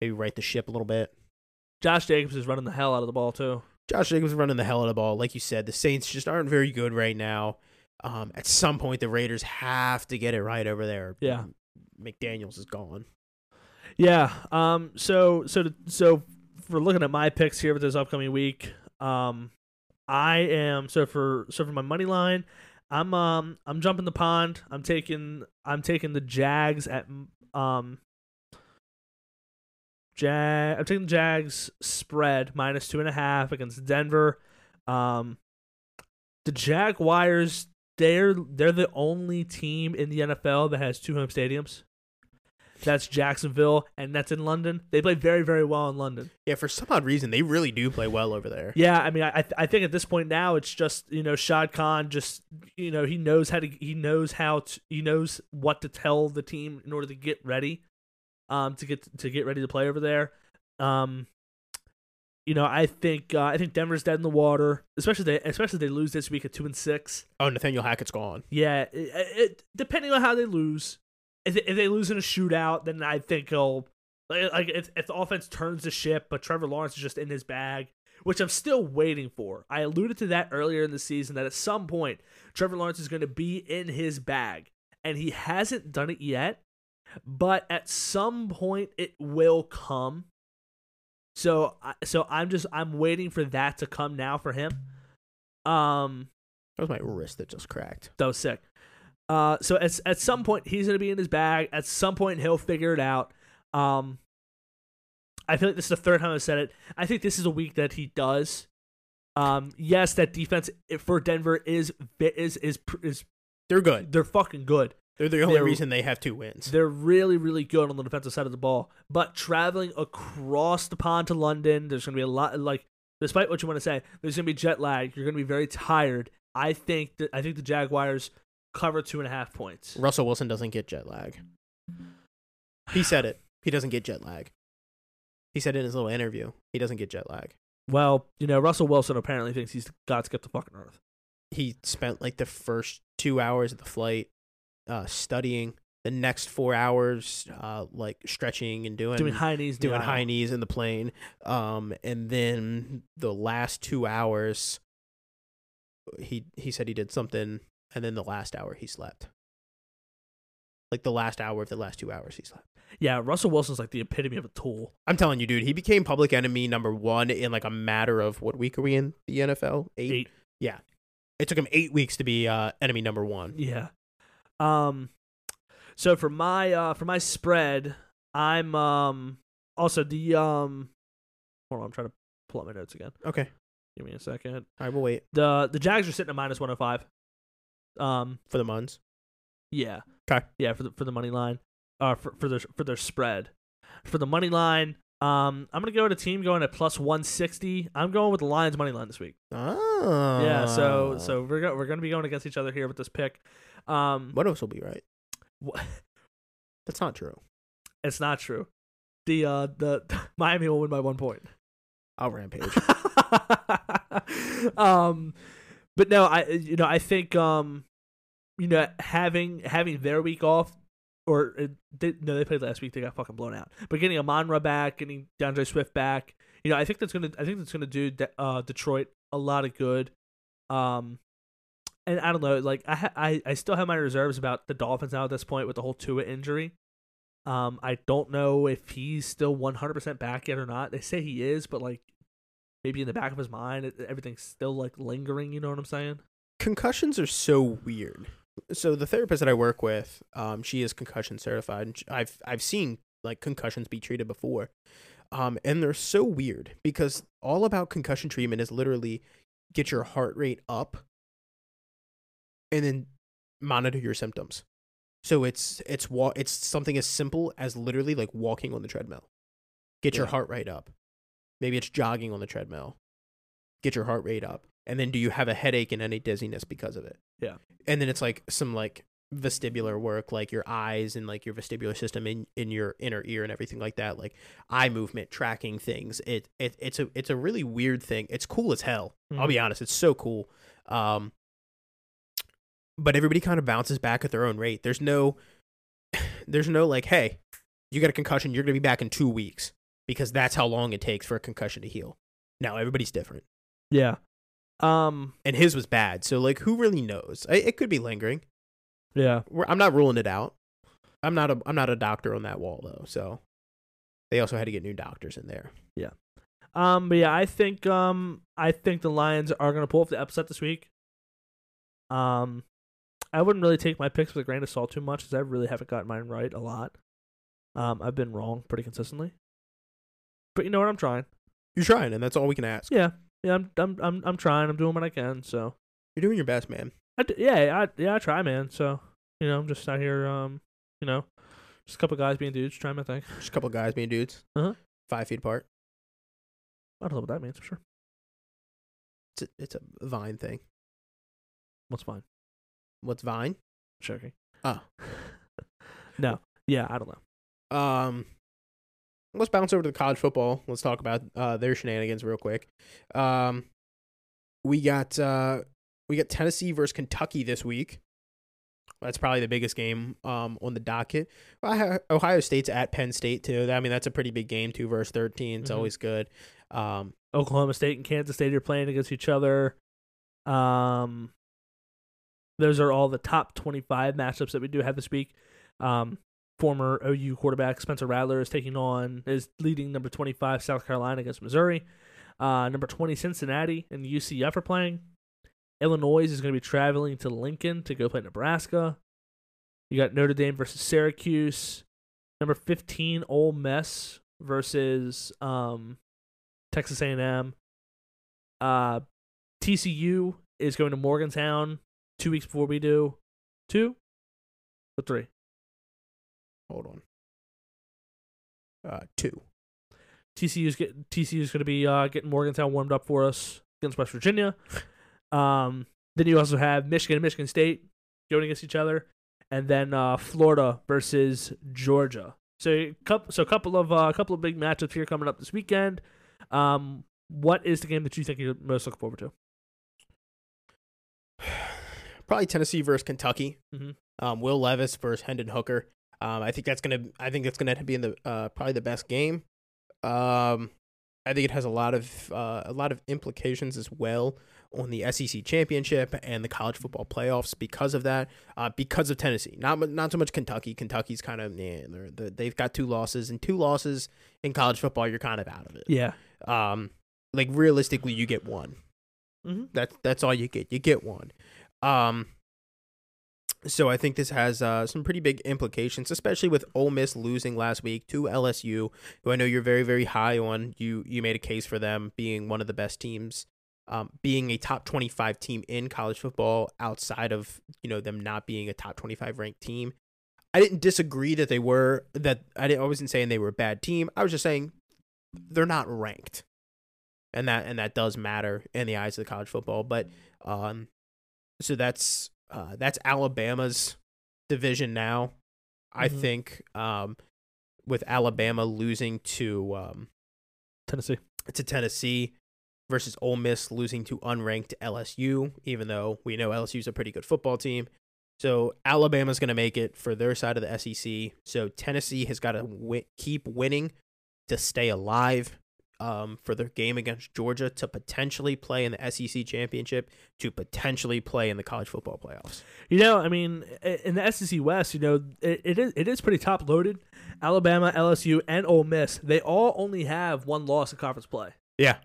maybe right the ship a little bit. Josh Jacobs is running the hell out of the ball too. Josh Jacobs running the hell out of the ball. Like you said, the Saints just aren't very good right now. Um, at some point, the Raiders have to get it right over there. Yeah. McDaniels is gone. Yeah. Um. So so so for looking at my picks here for this upcoming week, um, I am so for so for my money line, I'm um I'm jumping the pond. I'm taking I'm taking the Jags at um. Jag, I'm taking the Jags spread minus two and a half against Denver. Um, the Jaguars, they're they're the only team in the NFL that has two home stadiums. That's Jacksonville, and that's in London. They play very, very well in London. Yeah, for some odd reason, they really do play well over there. Yeah, I mean, I I th- I think at this point now it's just you know Shad Khan just you know he knows how to he knows how to he knows what to tell the team in order to get ready, um to get to get ready to play over there, um. You know, I think uh, I think Denver's dead in the water, especially they especially they lose this week at two and six. Oh, Nathaniel Hackett's gone. Yeah, it, it, depending on how they lose, if they, if they lose in a shootout, then I think he'll like, like if, if the offense turns the ship, but Trevor Lawrence is just in his bag, which I'm still waiting for. I alluded to that earlier in the season that at some point Trevor Lawrence is going to be in his bag, and he hasn't done it yet. But at some point, it will come. So, so I'm just I'm waiting for that to come now for him. Um, That was my wrist that just cracked. that was sick. Uh, so at at some point he's gonna be in his bag. At some point he'll figure it out. Um, I feel like this is the third time I've said it. I think this is a week that he does. Um, yes, that defense for Denver is is is is They're good. they're fucking good. They're the only They're- reason they have two wins. They're really, really good on the defensive side of the ball. But traveling across the pond to London, there's going to be a lot. Like, despite what you want to say, there's going to be jet lag. You're going to be very tired. I think that I think the Jaguars cover two and a half points. Russell Wilson doesn't get jet lag. He said it. He doesn't get jet lag. He said it in his little interview. He doesn't get jet lag. Well, you know, Russell Wilson apparently thinks he's got to get the fucking earth. He spent like the first two hours of the flight uh, studying. The next four hours, uh, like stretching and doing Doing high knees, in the doing high knees in the plane. Um, and then the last two hours, he he said he did something, and then the last hour he slept. Like the last hour of the last two hours he slept. Yeah, Russell Wilson's like the epitome of a tool. I'm telling you, dude, he became public enemy number one in like a matter of what week are we in the NFL? Eight. Eight. Yeah, it took him eight weeks to be uh, enemy number one. Yeah. Um so for my uh for my spread, I'm um also the um hold on, I'm trying to pull up my notes again. Okay, Give me a second. I will wait The the Jags are sitting at minus 105. Um for the Muns. yeah. 'Kay. Yeah, for the for the money line. Uh for for their for their spread. For the money line, um I'm going to go with a team going at plus 160. I'm going with the Lions money line this week. Oh, Yeah, so so we're go- we're going to be going against each other here with this pick. Um of us will be right. wh- [laughs] That's not true. It's not true. The uh the [laughs] Miami will win by one point. I'll rampage. [laughs] um but no, I you know, I think um you know having having their week off or uh, they, no, they played last week. They got fucking blown out. But getting Amon-Ra back, getting D'Andre Swift back, you know, I think that's gonna. I think that's gonna do De- uh, Detroit a lot of good. Um, and I don't know, like I, I I still have my reserves about the Dolphins now at this point with the whole Tua injury. Um, I don't know if he's still one hundred percent back yet or not. They say he is, but like maybe in the back of his mind, it, everything's still like lingering. You know what I'm saying? concussions are so weird. So the therapist that I work with, um, she is concussion certified. And I've I've seen like concussions be treated before, um, and they're so weird because all about concussion treatment is literally get your heart rate up, and then monitor your symptoms. So it's it's it's something as simple as literally like walking on the treadmill. Get your heart rate up. Maybe it's jogging on the treadmill. Get your heart rate up. And then do you have a headache and any dizziness because of it? Yeah. And then it's like some like vestibular work, like your eyes and like your vestibular system in, in your inner ear and everything like that, like eye movement, tracking things. It, it it's a it's a really weird thing. It's cool as hell. I'll be honest, it's so cool. Um but everybody kind of bounces back at their own rate. There's no [sighs] there's no like, hey, you got a concussion, you're gonna be back in two weeks because that's how long it takes for a concussion to heal. Now everybody's different. Yeah. Um. And his was bad. So like who really knows? I, it could be lingering. Yeah. We're, I'm not ruling it out. I'm not a I'm not a doctor on that wall though. So they also had to get new doctors in there. Yeah. Um. But yeah, I think um I think the Lions are gonna pull off the upset this week. Um, I wouldn't really take my picks with a grain of salt too much because I really haven't gotten mine right a lot. Um, I've been wrong pretty consistently. But you know what? I'm trying. You're trying, and that's all we can ask. Yeah. Yeah. I'm. I'm. I'm. I'm trying. I'm doing what I can. So. You're doing your best, man. I d- yeah. I yeah. I try, man. So you know, I'm just out here. Um. You know, just a couple guys being dudes, trying my thing. Just a couple guys being dudes. Uh-huh. Five feet apart. I don't know what that means for sure. It's a, it's a Vine thing. What's vine? What's Vine? Joking. Oh. [laughs] no. Yeah. I don't know. Um, let's bounce over to the college football. Let's talk about uh, their shenanigans real quick. Um, we got uh, we got Tennessee versus Kentucky this week. That's probably the biggest game um, on the docket. Ohio, Ohio State's at Penn State too. I mean, that's a pretty big game. Two versus thirteen. It's Mhm. always good. Um, Oklahoma State and Kansas State are playing against each other. Um, those are all the top 25 matchups that we do have this week. Um, former OU quarterback Spencer Rattler is taking on is leading number 25 South Carolina against Missouri. Uh, number 20 Cincinnati and UCF are playing. Illinois is going to be traveling to Lincoln to go play Nebraska. You got Notre Dame versus Syracuse. Number 15 Ole Miss versus um, Texas A&M. Uh, TCU is going to Morgantown two weeks before we do. Two or three? Hold on. Uh, two. TCU's get TCU's going to be uh, getting Morgantown warmed up for us against West Virginia. [laughs] Um, then you also have Michigan and Michigan State going against each other, and then uh, Florida versus Georgia. So a couple, so a couple of uh, a couple of big matchups here coming up this weekend. Um, what is the game that you think you're most looking forward to? [sighs] Probably Tennessee versus Kentucky. Mhm. Um, Will Levis versus Hendon Hooker. Um, I think that's gonna. I think that's gonna be in the uh, probably the best game. Um, I think it has a lot of uh, a lot of implications as well on the SEC championship and the college football playoffs because of that. Uh, because of Tennessee, not not so much Kentucky. Kentucky's kind of yeah, they're, they've got two losses and two losses in college football. You're kind of out of it. Yeah. Um, like realistically, you get one. Mm-hmm. That's that's all you get. You get one. Um. So I think this has uh, some pretty big implications, especially with Ole Miss losing last week to LSU, who I know you're very very high on. You you made a case for them being one of the best teams, um, being a top 25 team in college football outside of you know them not being a top 25 ranked team. I didn't disagree that they were that I didn't I wasn't saying they were a bad team. I was just saying they're not ranked and that and that does matter in the eyes of the college football. But um, so that's uh, that's Alabama's division now. I Mhm. think um, with Alabama losing to um, Tennessee. to Tennessee versus Ole Miss losing to unranked LSU, even though we know LSU's a pretty good football team. So Alabama's going to make it for their side of the SEC. So Tennessee has got to wi- keep winning to stay alive um, for their game against Georgia to potentially play in the SEC championship, to potentially play in the college football playoffs. You know, I mean, in the SEC West, you know, it, it is it is pretty top loaded. Alabama, LSU, and Ole Miss, they all only have one loss in conference play. Yeah.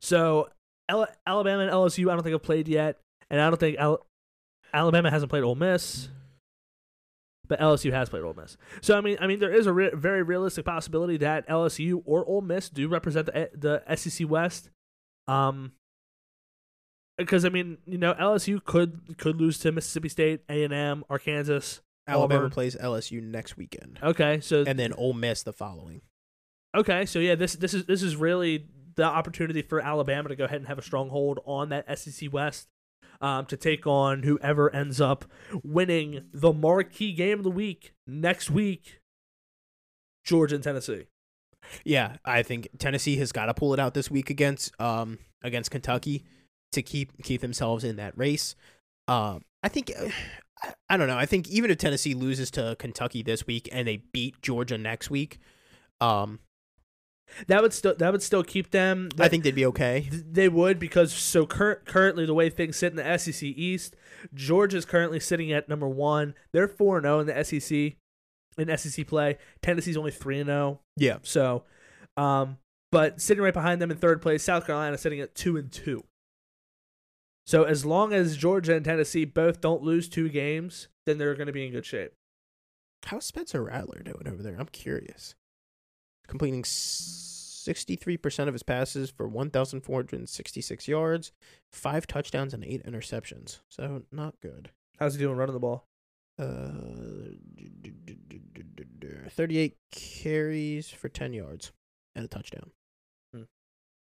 So Al- Alabama and LSU, I don't think have played yet, and I don't think Al- Alabama hasn't played Ole Miss, but LSU has played Ole Miss. So I mean, I mean, there is a re- very realistic possibility that LSU or Ole Miss do represent the the SEC West. Um, because I mean, you know, LSU could could lose to Mississippi State, A and M, Arkansas. Alabama Auburn. plays LSU next weekend, Okay, so and then Ole Miss the following. Okay, so yeah, this this is this is really the opportunity for Alabama to go ahead and have a stronghold on that SEC West, um, to take on whoever ends up winning the marquee game of the week next week, Georgia and Tennessee. Yeah, I think Tennessee has got to pull it out this week against um against Kentucky to keep keep themselves in that race. Um, I think uh, I, I don't know. I think even if Tennessee loses to Kentucky this week and they beat Georgia next week, um, That would still that would still keep them. I think they'd be okay. Th- They would because so cur- currently the way things sit in the SEC East, Georgia is currently sitting at number one. They're four and zero in the SEC in SEC play. Tennessee's only three and zero. Yeah, So, um, but sitting right behind them in third place, South Carolina sitting at two and two. So as long as Georgia and Tennessee both don't lose two games, then they're going to be in good shape. how's Spencer Rattler doing over there? I'm curious. Completing sixty three percent of his passes for one thousand four hundred sixty six yards, five touchdowns and eight interceptions. So not good. How's he doing running the ball? Uh, 38 carries for 10 yards and a touchdown. Hmm.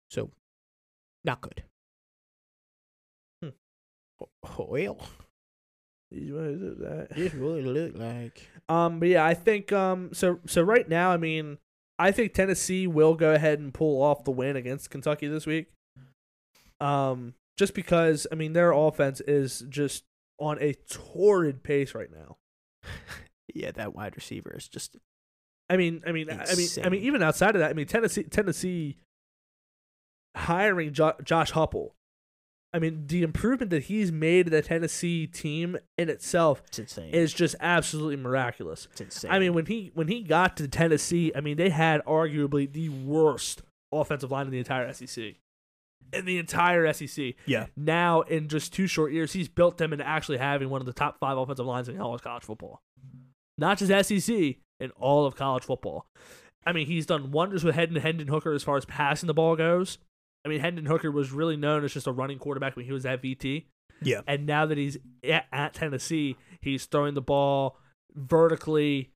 So, not good. Hmm. Oh, Well, this really look like. [laughs] Um, but yeah, I think um, so. So right now, I mean, I think Tennessee will go ahead and pull off the win against Kentucky this week. Um, just because I mean their offense is just on a torrid pace right now. [laughs] Yeah, that wide receiver is just. I mean, I mean, I mean, I mean, even outside of that, I mean, Tennessee, Tennessee hiring jo- Josh Heupel. I mean, the improvement that he's made to the Tennessee team in itself It's insane. is just absolutely miraculous. it's insane. I mean, when he when he got to Tennessee, I mean, they had arguably the worst offensive line in the entire SEC. In the entire SEC. yeah, Now, in just two short years, he's built them into actually having one of the top five offensive lines in all of college football. Not just SEC, in all of college football. I mean, he's done wonders with Hendon, Hendon Hooker as far as passing the ball goes. I mean, Hendon Hooker was really known as just a running quarterback when he was at VT. yeah, And now that he's at, at Tennessee, he's throwing the ball vertically,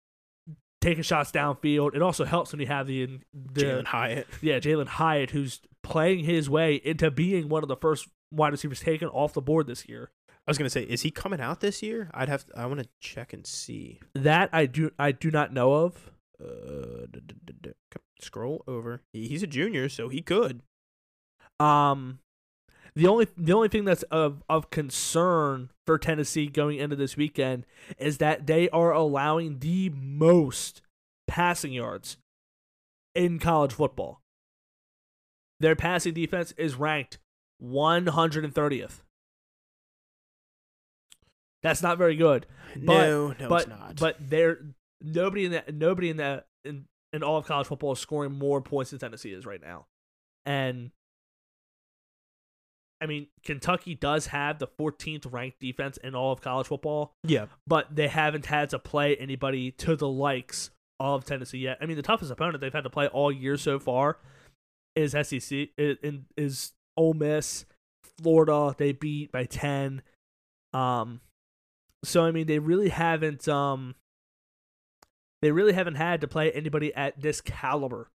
taking shots downfield. It also helps when you have the, the Jalin Hyatt. yeah Jalin Hyatt, who's playing his way into being one of the first wide receivers taken off the board this year. I was gonna say, is he coming out this year? I'd have. I want to check and see. That I do I do not know of. Uh, d- d- d- scroll over. He, he's a junior, so he could. Um, the only the only thing that's of of concern for Tennessee going into this weekend is that they are allowing the most passing yards in college football. Their passing defense is ranked 130th. That's not very good. But- no, no, but it's not. but there nobody in that nobody in that in, in all of college football is scoring more points than Tennessee is right now. And I mean, Kentucky does have the 14th ranked defense in all of college football, yeah, but they haven't had to play anybody to the likes of Tennessee yet. I mean, the toughest opponent they've had to play all year so far is SEC is, is Ole Miss, Florida. They beat by 10. Um, so I mean, they really haven't um, they really haven't had to play anybody at this caliber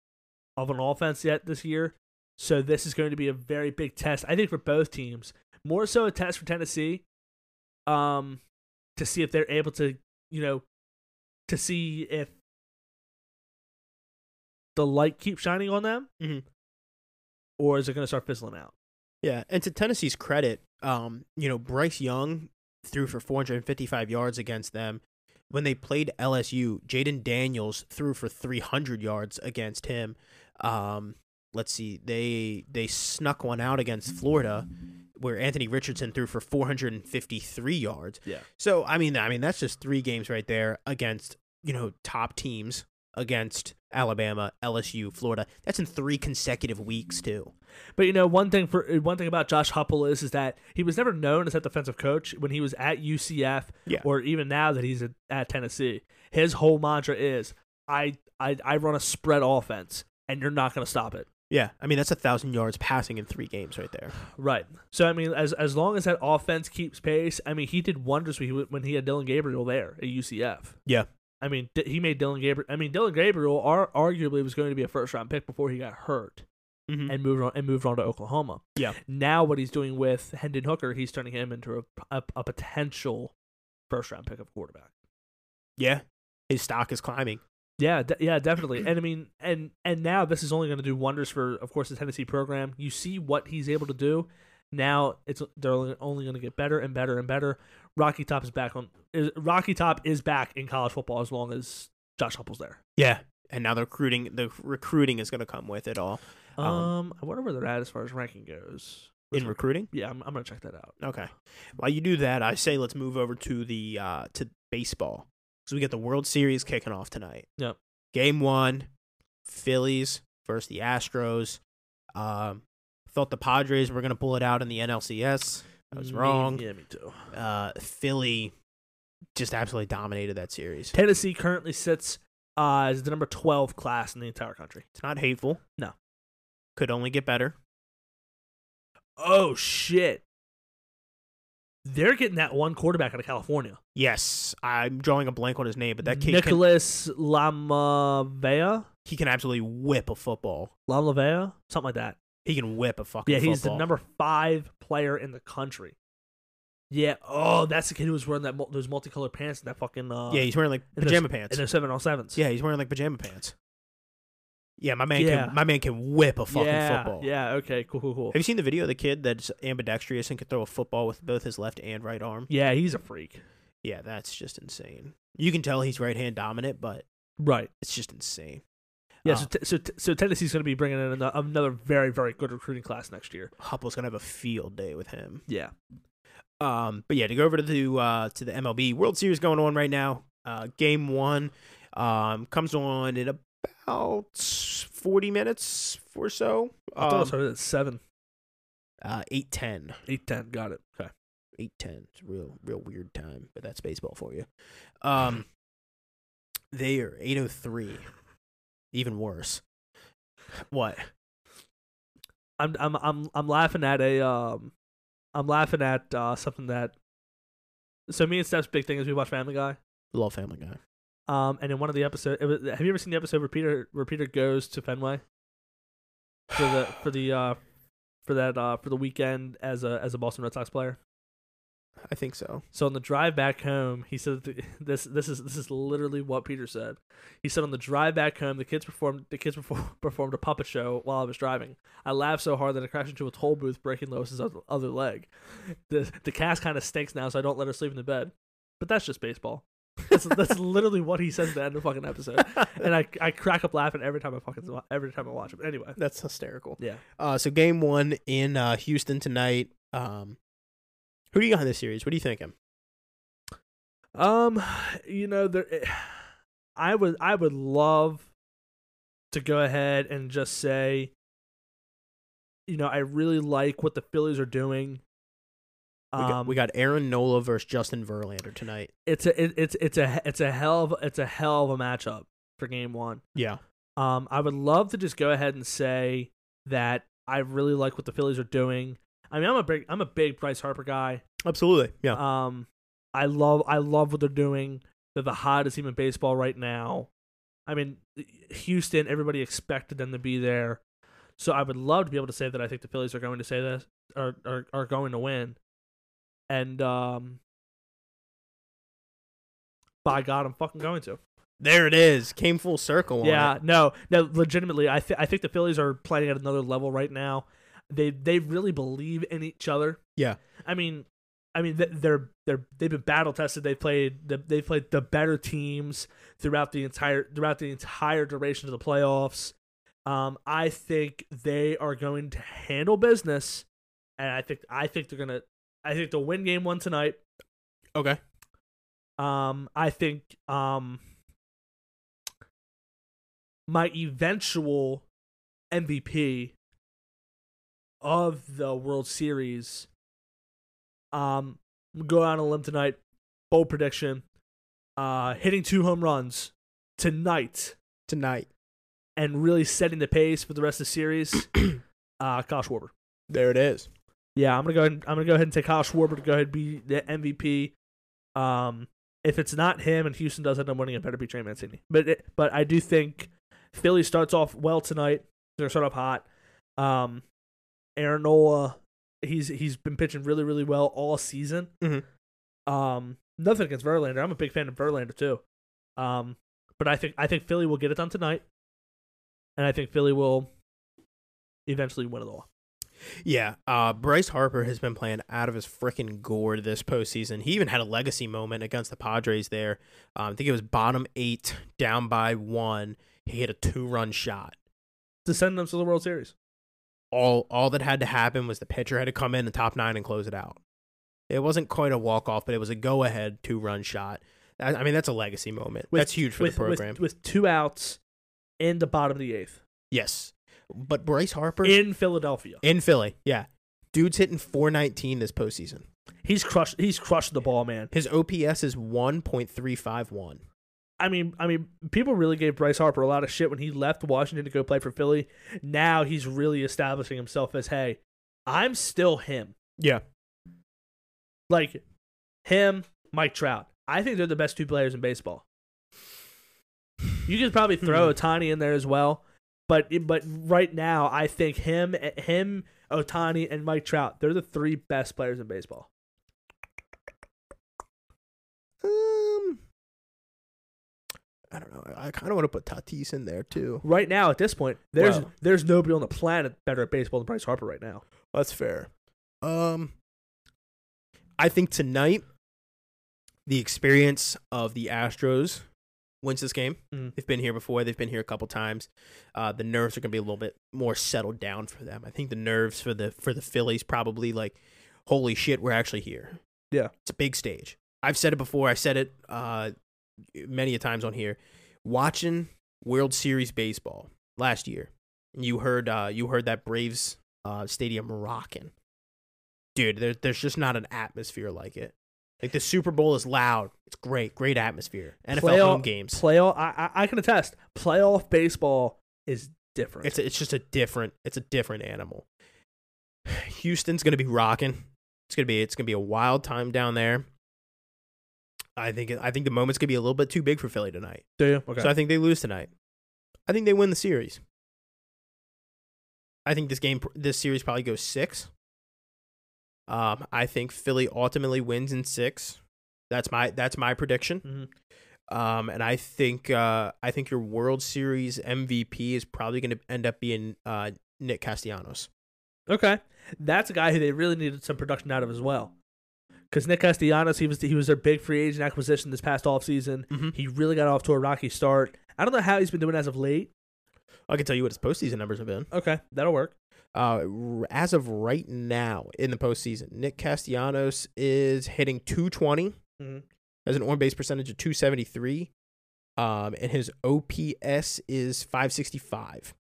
of an offense yet this year. So this is going to be a very big test, I think, for both teams. More so a test for Tennessee, um, to see if they're able to, you know, to see if the light keeps shining on them, Mhm. or is it going to start fizzling out? yeah. And to Tennessee's credit, um, you know, Bryce Young threw for 455 yards against them. When they played LSU, Jayden Daniels threw for 300 yards against him. Um, let's see, they they snuck one out against Florida, where Anthony Richardson threw for 453 yards. Yeah. So I mean, I mean that's just three games right there against you know top teams against Alabama, LSU, Florida. That's in three consecutive weeks too. But you know, one thing for uh, one thing about Josh Heupel is is that he was never known as a defensive coach when he was at UCF, Yeah. or even now that he's at, at Tennessee. His whole mantra is, "I I I run a spread offense, and you're not going to stop it." Yeah, I mean that's a thousand yards passing in three games right there. [sighs] Right. So I mean, as as long as that offense keeps pace, I mean, he did wonders when he, when he had Dillon Gabriel there at UCF. Yeah. I mean, D- he made Dillon Gabriel. I mean, Dillon Gabriel ar- arguably was going to be a first round pick before he got hurt Mm-hmm. and moved on and moved on to Oklahoma. Yeah. Now what he's doing with Hendon Hooker, he's turning him into a, a, a potential first round pick of quarterback. yeah, his stock is climbing. Yeah, de- yeah, definitely. And I mean, and and now this is only going to do wonders for, of course, the Tennessee program. You see what he's able to do. Now it's they're only, going to get better and better and better. Rocky Top is back on. Is, Rocky Top is back in college football as long as Josh Heupel's there. Yeah, and now the recruiting the recruiting is going to come with it all. Um, Um, I wonder where they're at as far as ranking goes. In recruiting, yeah, I'm, I'm gonna check that out. okay. While you do that, I say let's move over to the uh to baseball. So we get the World Series kicking off tonight. Yep. Game one, Phillies versus the Astros. Um, thought the Padres were going to pull it out in the NLCS. I was Me- wrong. Yeah, me too. Uh, Philly just absolutely dominated that series. Tennessee currently sits uh, as the number 12 class in the entire country. It's not hateful. No. Could only get better. Oh shit! They're getting that one quarterback out of California, Yes, I'm drawing a blank on his name, but that kid can, Nicholas Lamavea, he can absolutely whip a football. Lamavea, something like that. He can whip a fucking football. Yeah, he's football. the number five player in the country. Yeah. Oh, that's the kid who was wearing that those multicolored pants and that fucking uh. Yeah, he's wearing like pajama those- pants. in those seven on sevens. Yeah, he's wearing like pajama pants. Yeah, my man Yeah. can my man can whip a fucking yeah, football. Yeah. Okay. Cool. Cool. Cool. Have you seen the video of the kid that's ambidextrous and can throw a football with both his left and right arm? Yeah, he's a freak. Yeah, that's just insane. You can tell he's right hand dominant, but Right. it's just insane. Yeah, Uh, so, t- so, t- so Tennessee's going to be bringing in another very, very good recruiting class next year. Heupel's gonna have a field day with him. Yeah. Um, but yeah, to go over to the uh, to the MLB World Series going on right now. Uh, game one um, comes on in about forty minutes or so. I thought it Um, started at 7, uh, eight ten. 8, 10. Got it. Okay. Eight ten. It's a real real weird time, but that's baseball for you. Um, [sighs] they are eight oh three. Even worse. What? I'm, I'm, I'm, I'm laughing at a, um, I'm laughing at uh, something that. So me and Steph's big thing is we watch Family Guy. Love Family Guy. Um, and in one of the episodes, have you ever seen the episode where Peter where Peter goes to Fenway for the for the uh for that uh for the weekend as a as a Boston Red Sox player? I think so. So on the drive back home, he said th- this this is this is literally what Peter said. He said on the drive back home, the kids performed the kids perform, [laughs] performed a puppet show while I was driving. I laughed so hard that I crashed into a toll booth, breaking Lois's other, other leg. The the cast kind of stinks now, so I don't let her sleep in the bed. But that's just baseball. That's, that's literally what he says at the end of the fucking episode, and I I crack up laughing every time I fucking every time I watch it. But anyway, That's hysterical. yeah. Uh, so game one in uh, Houston tonight. Um, who do you got in this series? What are you thinking? Um, you know, there, eh, I would, I would love to go ahead and just say, you know, I really like what the Phillies are doing. We, Um, got, we got Aaron Nola versus Justin Verlander tonight. it's a, it, it's, it's a, it's a hell of, it's a hell of a matchup for Game One. Yeah. Um, I would love to just go ahead and say that I really like what the Phillies are doing. I mean, I'm a big, I'm a big Bryce Harper guy. Absolutely. Yeah. Um, I love I love what they're doing. They're the hottest team in baseball right now. I mean, Houston. Everybody expected them to be there, so I would love to be able to say that I think the Phillies are going to say this are are, are going to win. And um, by God, I'm fucking going to. there it is. Came full circle. On Yeah, no, no. Legitimately, I th- I think the Phillies are playing at another level right now. They they really believe in each other. Yeah. I mean, I mean they're they're they've been battle tested. They played the, they played the better teams throughout the entire throughout the entire duration of the playoffs. Um, I think they are going to handle business, and I think I think they're gonna I think they'll win game one tonight. Okay. Um, I think um my eventual MVP of the World Series. Um, go out on a limb tonight. Bold prediction. Uh, hitting two home runs tonight Tonight. and really setting the pace for the rest of the series. [clears throat] uh, Kyle Schwarber. There it is. Yeah, I'm gonna go ahead. And, I'm gonna go ahead and take Kyle Schwarber to go ahead and be the MVP. Um, if it's not him and Houston does end up winning, it better be Trey Mancini. But it, but I do think Philly starts off well tonight. They're start off hot. Um, Aaron Nola, he's he's been pitching really really well all season. Mhm. Um, nothing against Verlander. I'm a big fan of Verlander too. Um, but I think I think Philly will get it done tonight, and I think Philly will eventually win it all. Yeah, uh, Bryce Harper has been playing out of his freaking gourd this postseason. He even had a legacy moment against the Padres there. Um, I think it was bottom eight, down by one. He hit a two-run shot. to send them to the World Series. All all that had to happen was the pitcher had to come in the top nine and close it out. It wasn't quite a walk off, but it was a go-ahead two-run shot. I, I mean, that's a legacy moment. With- that's huge for with, the with- program. With, two outs in the bottom of the eighth yes, but Bryce Harper in Philadelphia. in Philly, yeah, dude's hitting 419 this postseason. He's crushed. He's crushed the ball, man. His OPS is 1.351. I mean, I mean, people really gave Bryce Harper a lot of shit when he left Washington to go play for Philly. Now he's really establishing himself as, hey, I'm still him. Yeah. Like him, Mike Trout. I think they're the best two players in baseball. You could probably throw Hmm. Ohtani in there as well, but but right now I think him, him, Ohtani, and Mike Trout they're the three best players in baseball. Um, I don't know. I, I kind of want to put Tatis in there too. Right now, at this point, there's Wow. there's nobody on the planet better at baseball than Bryce Harper right now. That's fair. Um, I think tonight, the experience of the Astros wins this game. Mhm. They've been here before. They've been here a couple times. Uh, the nerves are gonna be a little bit more settled down for them. I think the nerves for the for the Phillies probably like, holy shit, we're actually here. Yeah. it's a big stage. I've said it before. I said it uh, many a times on here. Watching World Series baseball last year, you heard uh, you heard that Braves uh, stadium rocking. Dude, there, there's just not an atmosphere like it. Like the Super Bowl is loud. It's great, great atmosphere. NFL Playoff- home games. Playoff. I, I I can attest. Playoff baseball is different. It's a, it's just a different it's a different animal. Houston's gonna be rocking. It's gonna be it's gonna be a wild time down there. I think I think the moment's gonna be a little bit too big for Philly tonight. Do you? Okay. So I think they lose tonight. I think they win the series. I think this game this series probably goes six. Um, I think Philly ultimately wins in six. That's my that's my prediction. Mhm. Um, and I think uh, I think your World Series MVP is probably going to end up being uh, Nick Castellanos. Okay, that's a guy who they really needed some production out of as well. Because Nick Castellanos, he was he was their big free agent acquisition this past offseason. Mhm. He really got off to a rocky start. I don't know how he's been doing as of late. I can tell you what his postseason numbers have been. Okay, that'll work. Uh, as of right now in the postseason, Nick Castellanos is hitting 220, Mhm. has an on base percentage of 273, um, and his OPS is 565.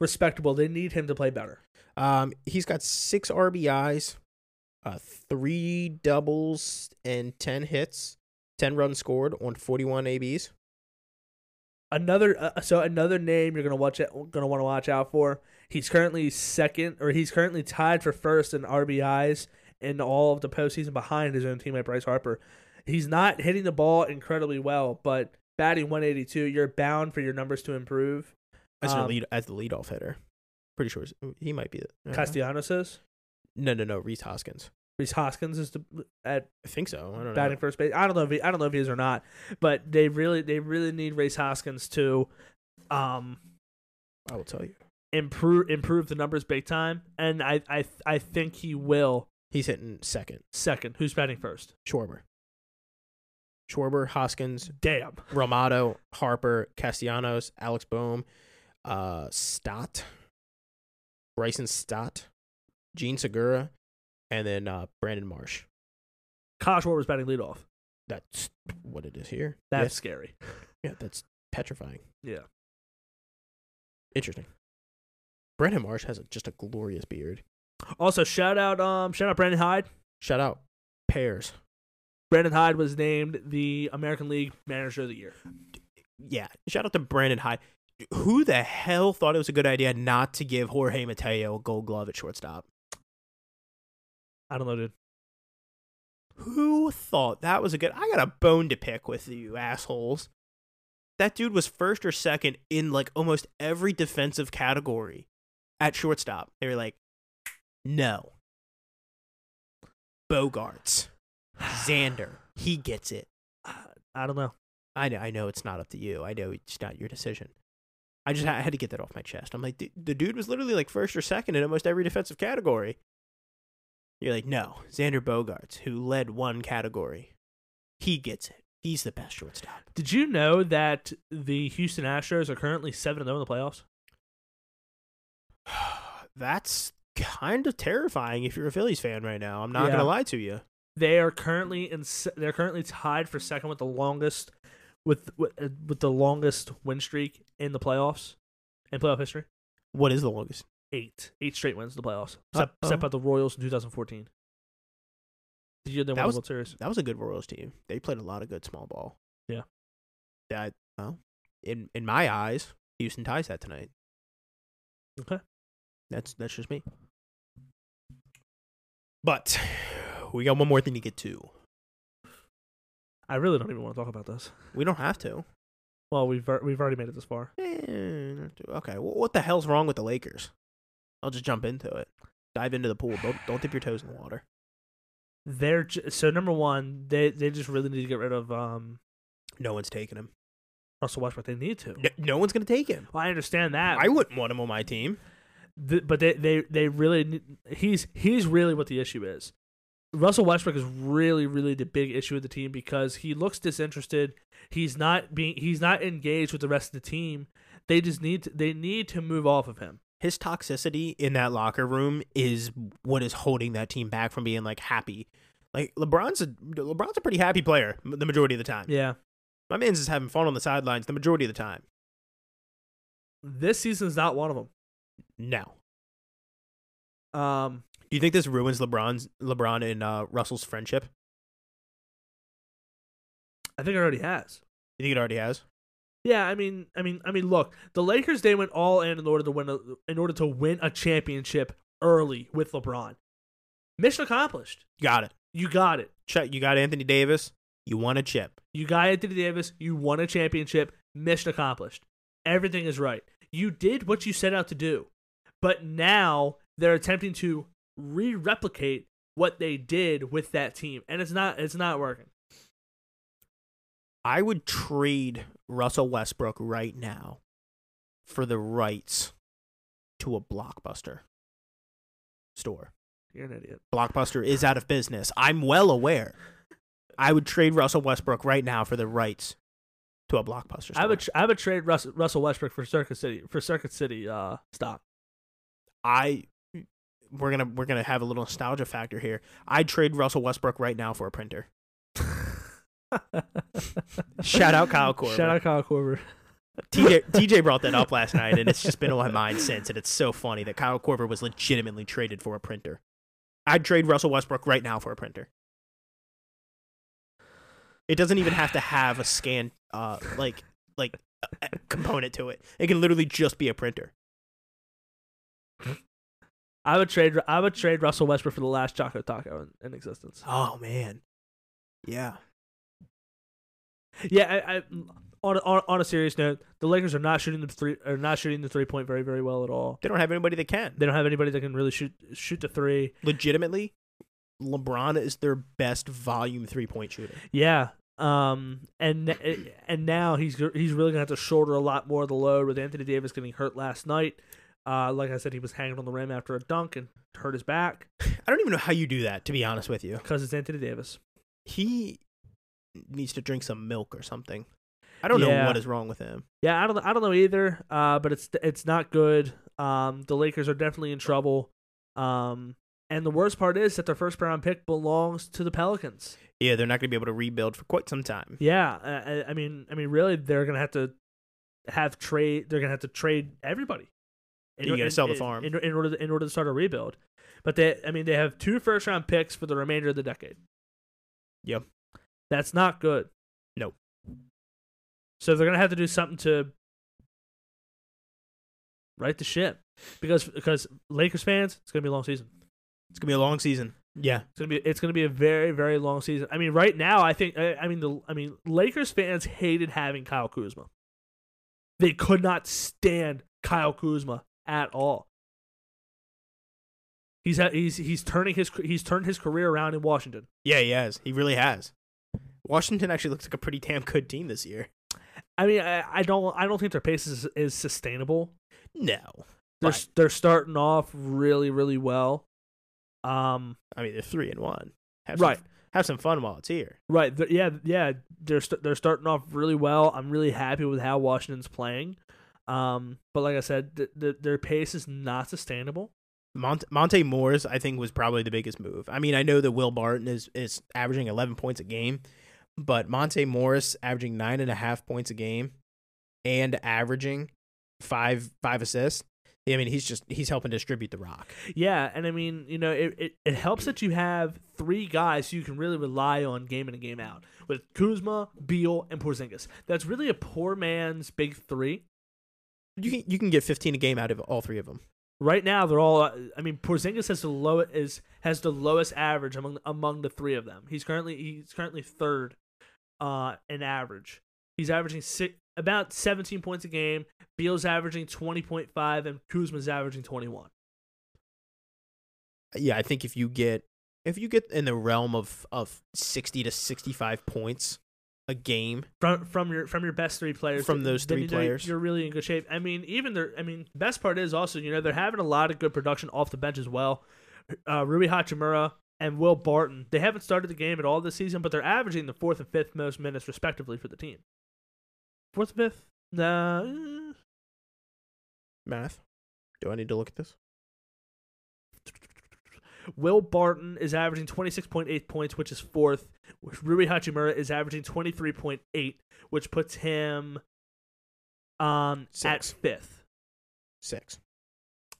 Respectable. They need him to play better. Um, he's got six RBIs, uh, three doubles, and 10 hits, 10 runs scored on 41 ABs. Another uh, so another name you're gonna watch it, gonna want to watch out for. He's currently second, or he's currently tied for first in RBIs in all of the postseason behind his own teammate Bryce Harper. He's not hitting the ball incredibly well, but batting 182, you're bound for your numbers to improve. As, Um, lead, as the leadoff hitter. Pretty sure he might be. The, Castellanos is. No, no, no. Rhys Hoskins. Rhys Hoskins is the, at I think so. I don't batting know. first base. I don't know if he, I don't know if he is or not, but they really they really need Rhys Hoskins to um I will tell you. Improve improve the numbers big time, and I I I think he will. He's hitting second. Second, who's batting first? Schwarber. Schwarber, Hoskins, Damn. Realmuto, Harper, Castellanos, Alex Bohm, uh, Stott, Bryson Stott, Jean Segura, and then uh, Brandon Marsh. Kyle Schwarber's batting leadoff. That's what it is here. That's Yes. scary. yeah, that's petrifying. Yeah. Interesting. Brandon Marsh has a, just a glorious beard. Also, shout out um shout out Brandon Hyde. Shout out Pears. Brandon Hyde was named the American League Manager of the Year. Yeah, shout out to Brandon Hyde. Who the hell thought it was a good idea not to give Jorge Mateo a gold glove at shortstop? I don't know, dude. Who thought that was a good? I got a bone to pick with you assholes. That dude was first or second in like almost every defensive category at shortstop. They were like, no. Bogaerts, [sighs] Xander, he gets it. I don't know. I know, I know it's not up to you. I know it's not your decision. I just I had to get that off my chest. I'm like, "Dude, the dude was literally like first or second in almost every defensive category. You're like, no, Xander Bogaerts, who led one category, he gets it. He's the best shortstop. Did you know that the Houston Astros are currently 7 0 in the playoffs? [sighs] That's kind of terrifying if you're a Phillies fan right now. I'm not Yeah. gonna lie to you. They are currently in they're currently tied for second with the longest with with, uh, with the longest win streak in the playoffs in playoff history. What is the longest? Eight. Eight straight wins in the playoffs. Except, except by the Royals in 2014. Did That was- World Series? That was a good Royals team. They played a lot of good small ball. Yeah. That well, in in my eyes, Houston ties that tonight. Okay. That's that's just me. But we got one more thing to get to. I really don't even want to talk about this. We don't have to. Well, we've we've already made it this far. Eh, Okay. Well, what the hell's wrong with the Lakers? I'll just jump into it. Dive into the pool. Don't don't dip your toes in the water. They're j- so number one, they they just really need to get rid of um No one's taking him. Russell Westbrook. They need to. No, no one's gonna take him. Well, I understand that. I wouldn't want him on my team. Th- but they, they they really he's he's really what the issue is. Russell Westbrook is really, really the big issue with the team because he looks disinterested. He's not being he's not engaged with the rest of the team. They just need to, they need to move off of him. His toxicity in that locker room is what is holding that team back from being like happy. Like LeBron's a LeBron's a pretty happy player the majority of the time. Yeah. My man's just having fun on the sidelines the majority of the time. This season's not one of them. No. Um, Do you think this ruins LeBron's LeBron and uh, Russell's friendship? I think it already has. You think it already has? Yeah, I mean, I mean, I mean, look, the Lakers they went all in in order to win a, in order to win a championship early with LeBron. Mission accomplished. Got it. You got it. Check. You got Anthony Davis. You won a chip. You got Anthony Davis. You won a championship. Mission accomplished. Everything is right. You did what you set out to do. But now they're attempting to re-replicate what they did with that team, and it's not it's not working. I would trade Russell Westbrook right now for the rights to a blockbuster store. You're an idiot. Blockbuster is out of business. I'm well aware. I would trade Russell Westbrook right now for the rights to a blockbuster store. I would tr- I would trade Russ- Russell Westbrook for Circuit City for Circuit City uh stock. I we're gonna we're gonna have a little nostalgia factor here. I'd trade Russell Westbrook right now for a printer. [laughs] Shout out Kyle Korver. Shout out Kyle Korver. TJ [laughs] TJ brought that up last night, and it's just been on my mind since. And it's so funny that Kyle Korver was legitimately traded for a printer. I'd trade Russell Westbrook right now for a printer. It doesn't even have to have a scan, uh, like like a- a component to it. It can literally just be a printer. I would trade I would trade Russell Westbrook for the last chocolate taco in, in existence. Oh man, yeah. Yeah, I, I on, a, on on a serious note, the Lakers are not shooting the three are not shooting the three point very very well at all. They don't have anybody that can. They don't have anybody that can really shoot shoot the three. Legitimately, LeBron is their best volume three point shooter. Yeah. Um and and now he's he's really gonna have to shoulder a lot more of the load with Anthony Davis getting hurt last night. Uh, like I said, he was hanging on the rim after a dunk and hurt his back I don't even know how you do that, to be honest with you. because it's Anthony Davis. He needs to drink some milk or something. I don't know what is wrong with him. Yeah, I don't I don't know either. Uh, but it's it's not good. Um, the Lakers are definitely in trouble. Um, and the worst part is that their first round pick belongs to the Pelicans. Yeah, they're not going to be able to rebuild for quite some time. Yeah, I, I mean, I mean, really, they're gonna have to have trade. They're gonna have to trade everybody. In You or- gotta sell the in- farm. in, in order to, in order to start a rebuild. But they, I mean, they have two first round picks for the remainder of the decade. Yep. That's not good. Nope. So they're gonna have to do something to right the ship because because Lakers fans, it's gonna be a long season. It's going to be a long season. Yeah. It's gonna be it's gonna be a very very long season. I mean, right now, I think I, I mean the I mean Lakers fans hated having Kyle Kuzma. They could not stand Kyle Kuzma at all. He's he's he's turning his he's turned his career around in Washington. Yeah, he has. He really has. Washington actually looks like a pretty damn good team this year. I mean, I, I don't I don't think their pace is, is sustainable. No. They're Right. they're starting off really really well. Um, I mean, they're 3 and 1. Have Right. Some, have some fun while it's here. Right. th- yeah. Yeah. They're st- they're starting off really well. I'm really happy with how Washington's playing. Um, but like I said, th- th- their pace is not sustainable. Mont- Monte Morris, I think, was probably the biggest move. I mean, I know that Will Barton is, is averaging 11 points a game, but Monte Morris averaging nine and a half points a game and averaging five five assists. I mean, he's just he's helping distribute the rock. Yeah, and I mean, you know, it, it, it helps that you have three guys who you can really rely on game in and game out with Kuzma, Beal, and Porzingis. That's really a poor man's big three. You can you can get 15 a game out of all three of them. Right now, they're all. I mean, Porzingis has the low is has the lowest average among among the three of them. He's currently he's currently third, uh, in average. He's averaging six, about seventeen points a game. Beal's averaging twenty point five, and Kuzma's averaging twenty one. Yeah, I think if you get if you get in the realm of of 60 to 65 points a game, From from your from your best three players. From those three players. you're really in good shape. I mean, even their. I mean, best part is also you know they're having a lot of good production off the bench as well. Uh, Rui Hachimura and Will Barton. They haven't started the game at all this season, but they're averaging the fourth and fifth most minutes respectively for the team. Fourth fifth? Nah. eh. Math. Do I need to look at this? Will Barton is averaging 26.8 points, which is fourth. Rui Hachimura is averaging 23.8, which puts him um, at fifth. Six.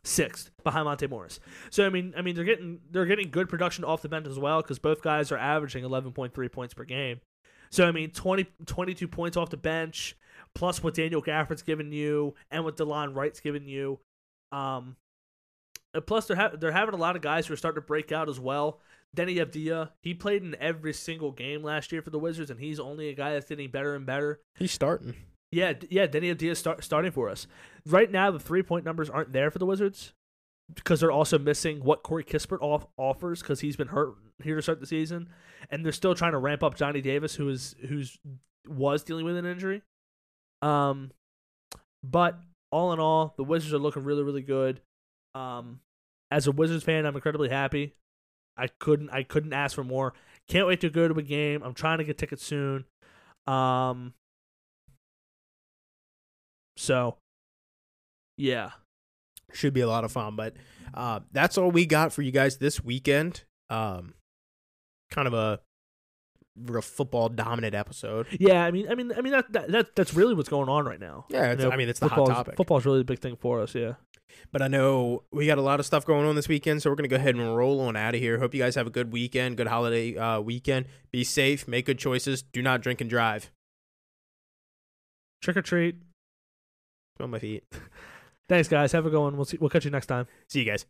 sixth behind Monte Morris. So I mean, I mean they're getting they're getting good production off the bench as well because both guys are averaging 11.3 points per game. So I mean 20 22 points off the bench plus what Daniel Gafford's given you and what Delon Wright's given you. Um plus they're ha- they're having a lot of guys who are starting to break out as well. Deni Avdija, he played in every single game last year for the Wizards and he's only a guy that's getting better and better. He's starting. Yeah, yeah, Deni Avdija start starting for us. Right now, the three point numbers aren't there for the Wizards because they're also missing what Corey Kispert off- offers because he's been hurt here to start the season, and they're still trying to ramp up Johnny Davis, who is who's was dealing with an injury. Um, but all in all, the Wizards are looking really, really good. Um, as a Wizards fan, I'm incredibly happy. I couldn't I couldn't ask for more. Can't wait to go to a game. I'm trying to get tickets soon. Um, so, yeah. Should be a lot of fun. But uh, that's all we got for you guys this weekend. Um, kind of a real football dominant episode. Yeah, I mean, I mean, I mean that, that, that that's really what's going on right now. Yeah, You know, I mean it's the hot topic. Football's really a big thing for us. Yeah. But I know we got a lot of stuff going on this weekend, so we're gonna go ahead and roll on out of here. Hope you guys have a good weekend, good holiday uh, weekend. Be safe, make good choices. Do not drink and drive. Trick or treat. On my feet. [laughs] Thanks, guys. Have a good one. We'll see. We'll catch you next time. See you guys.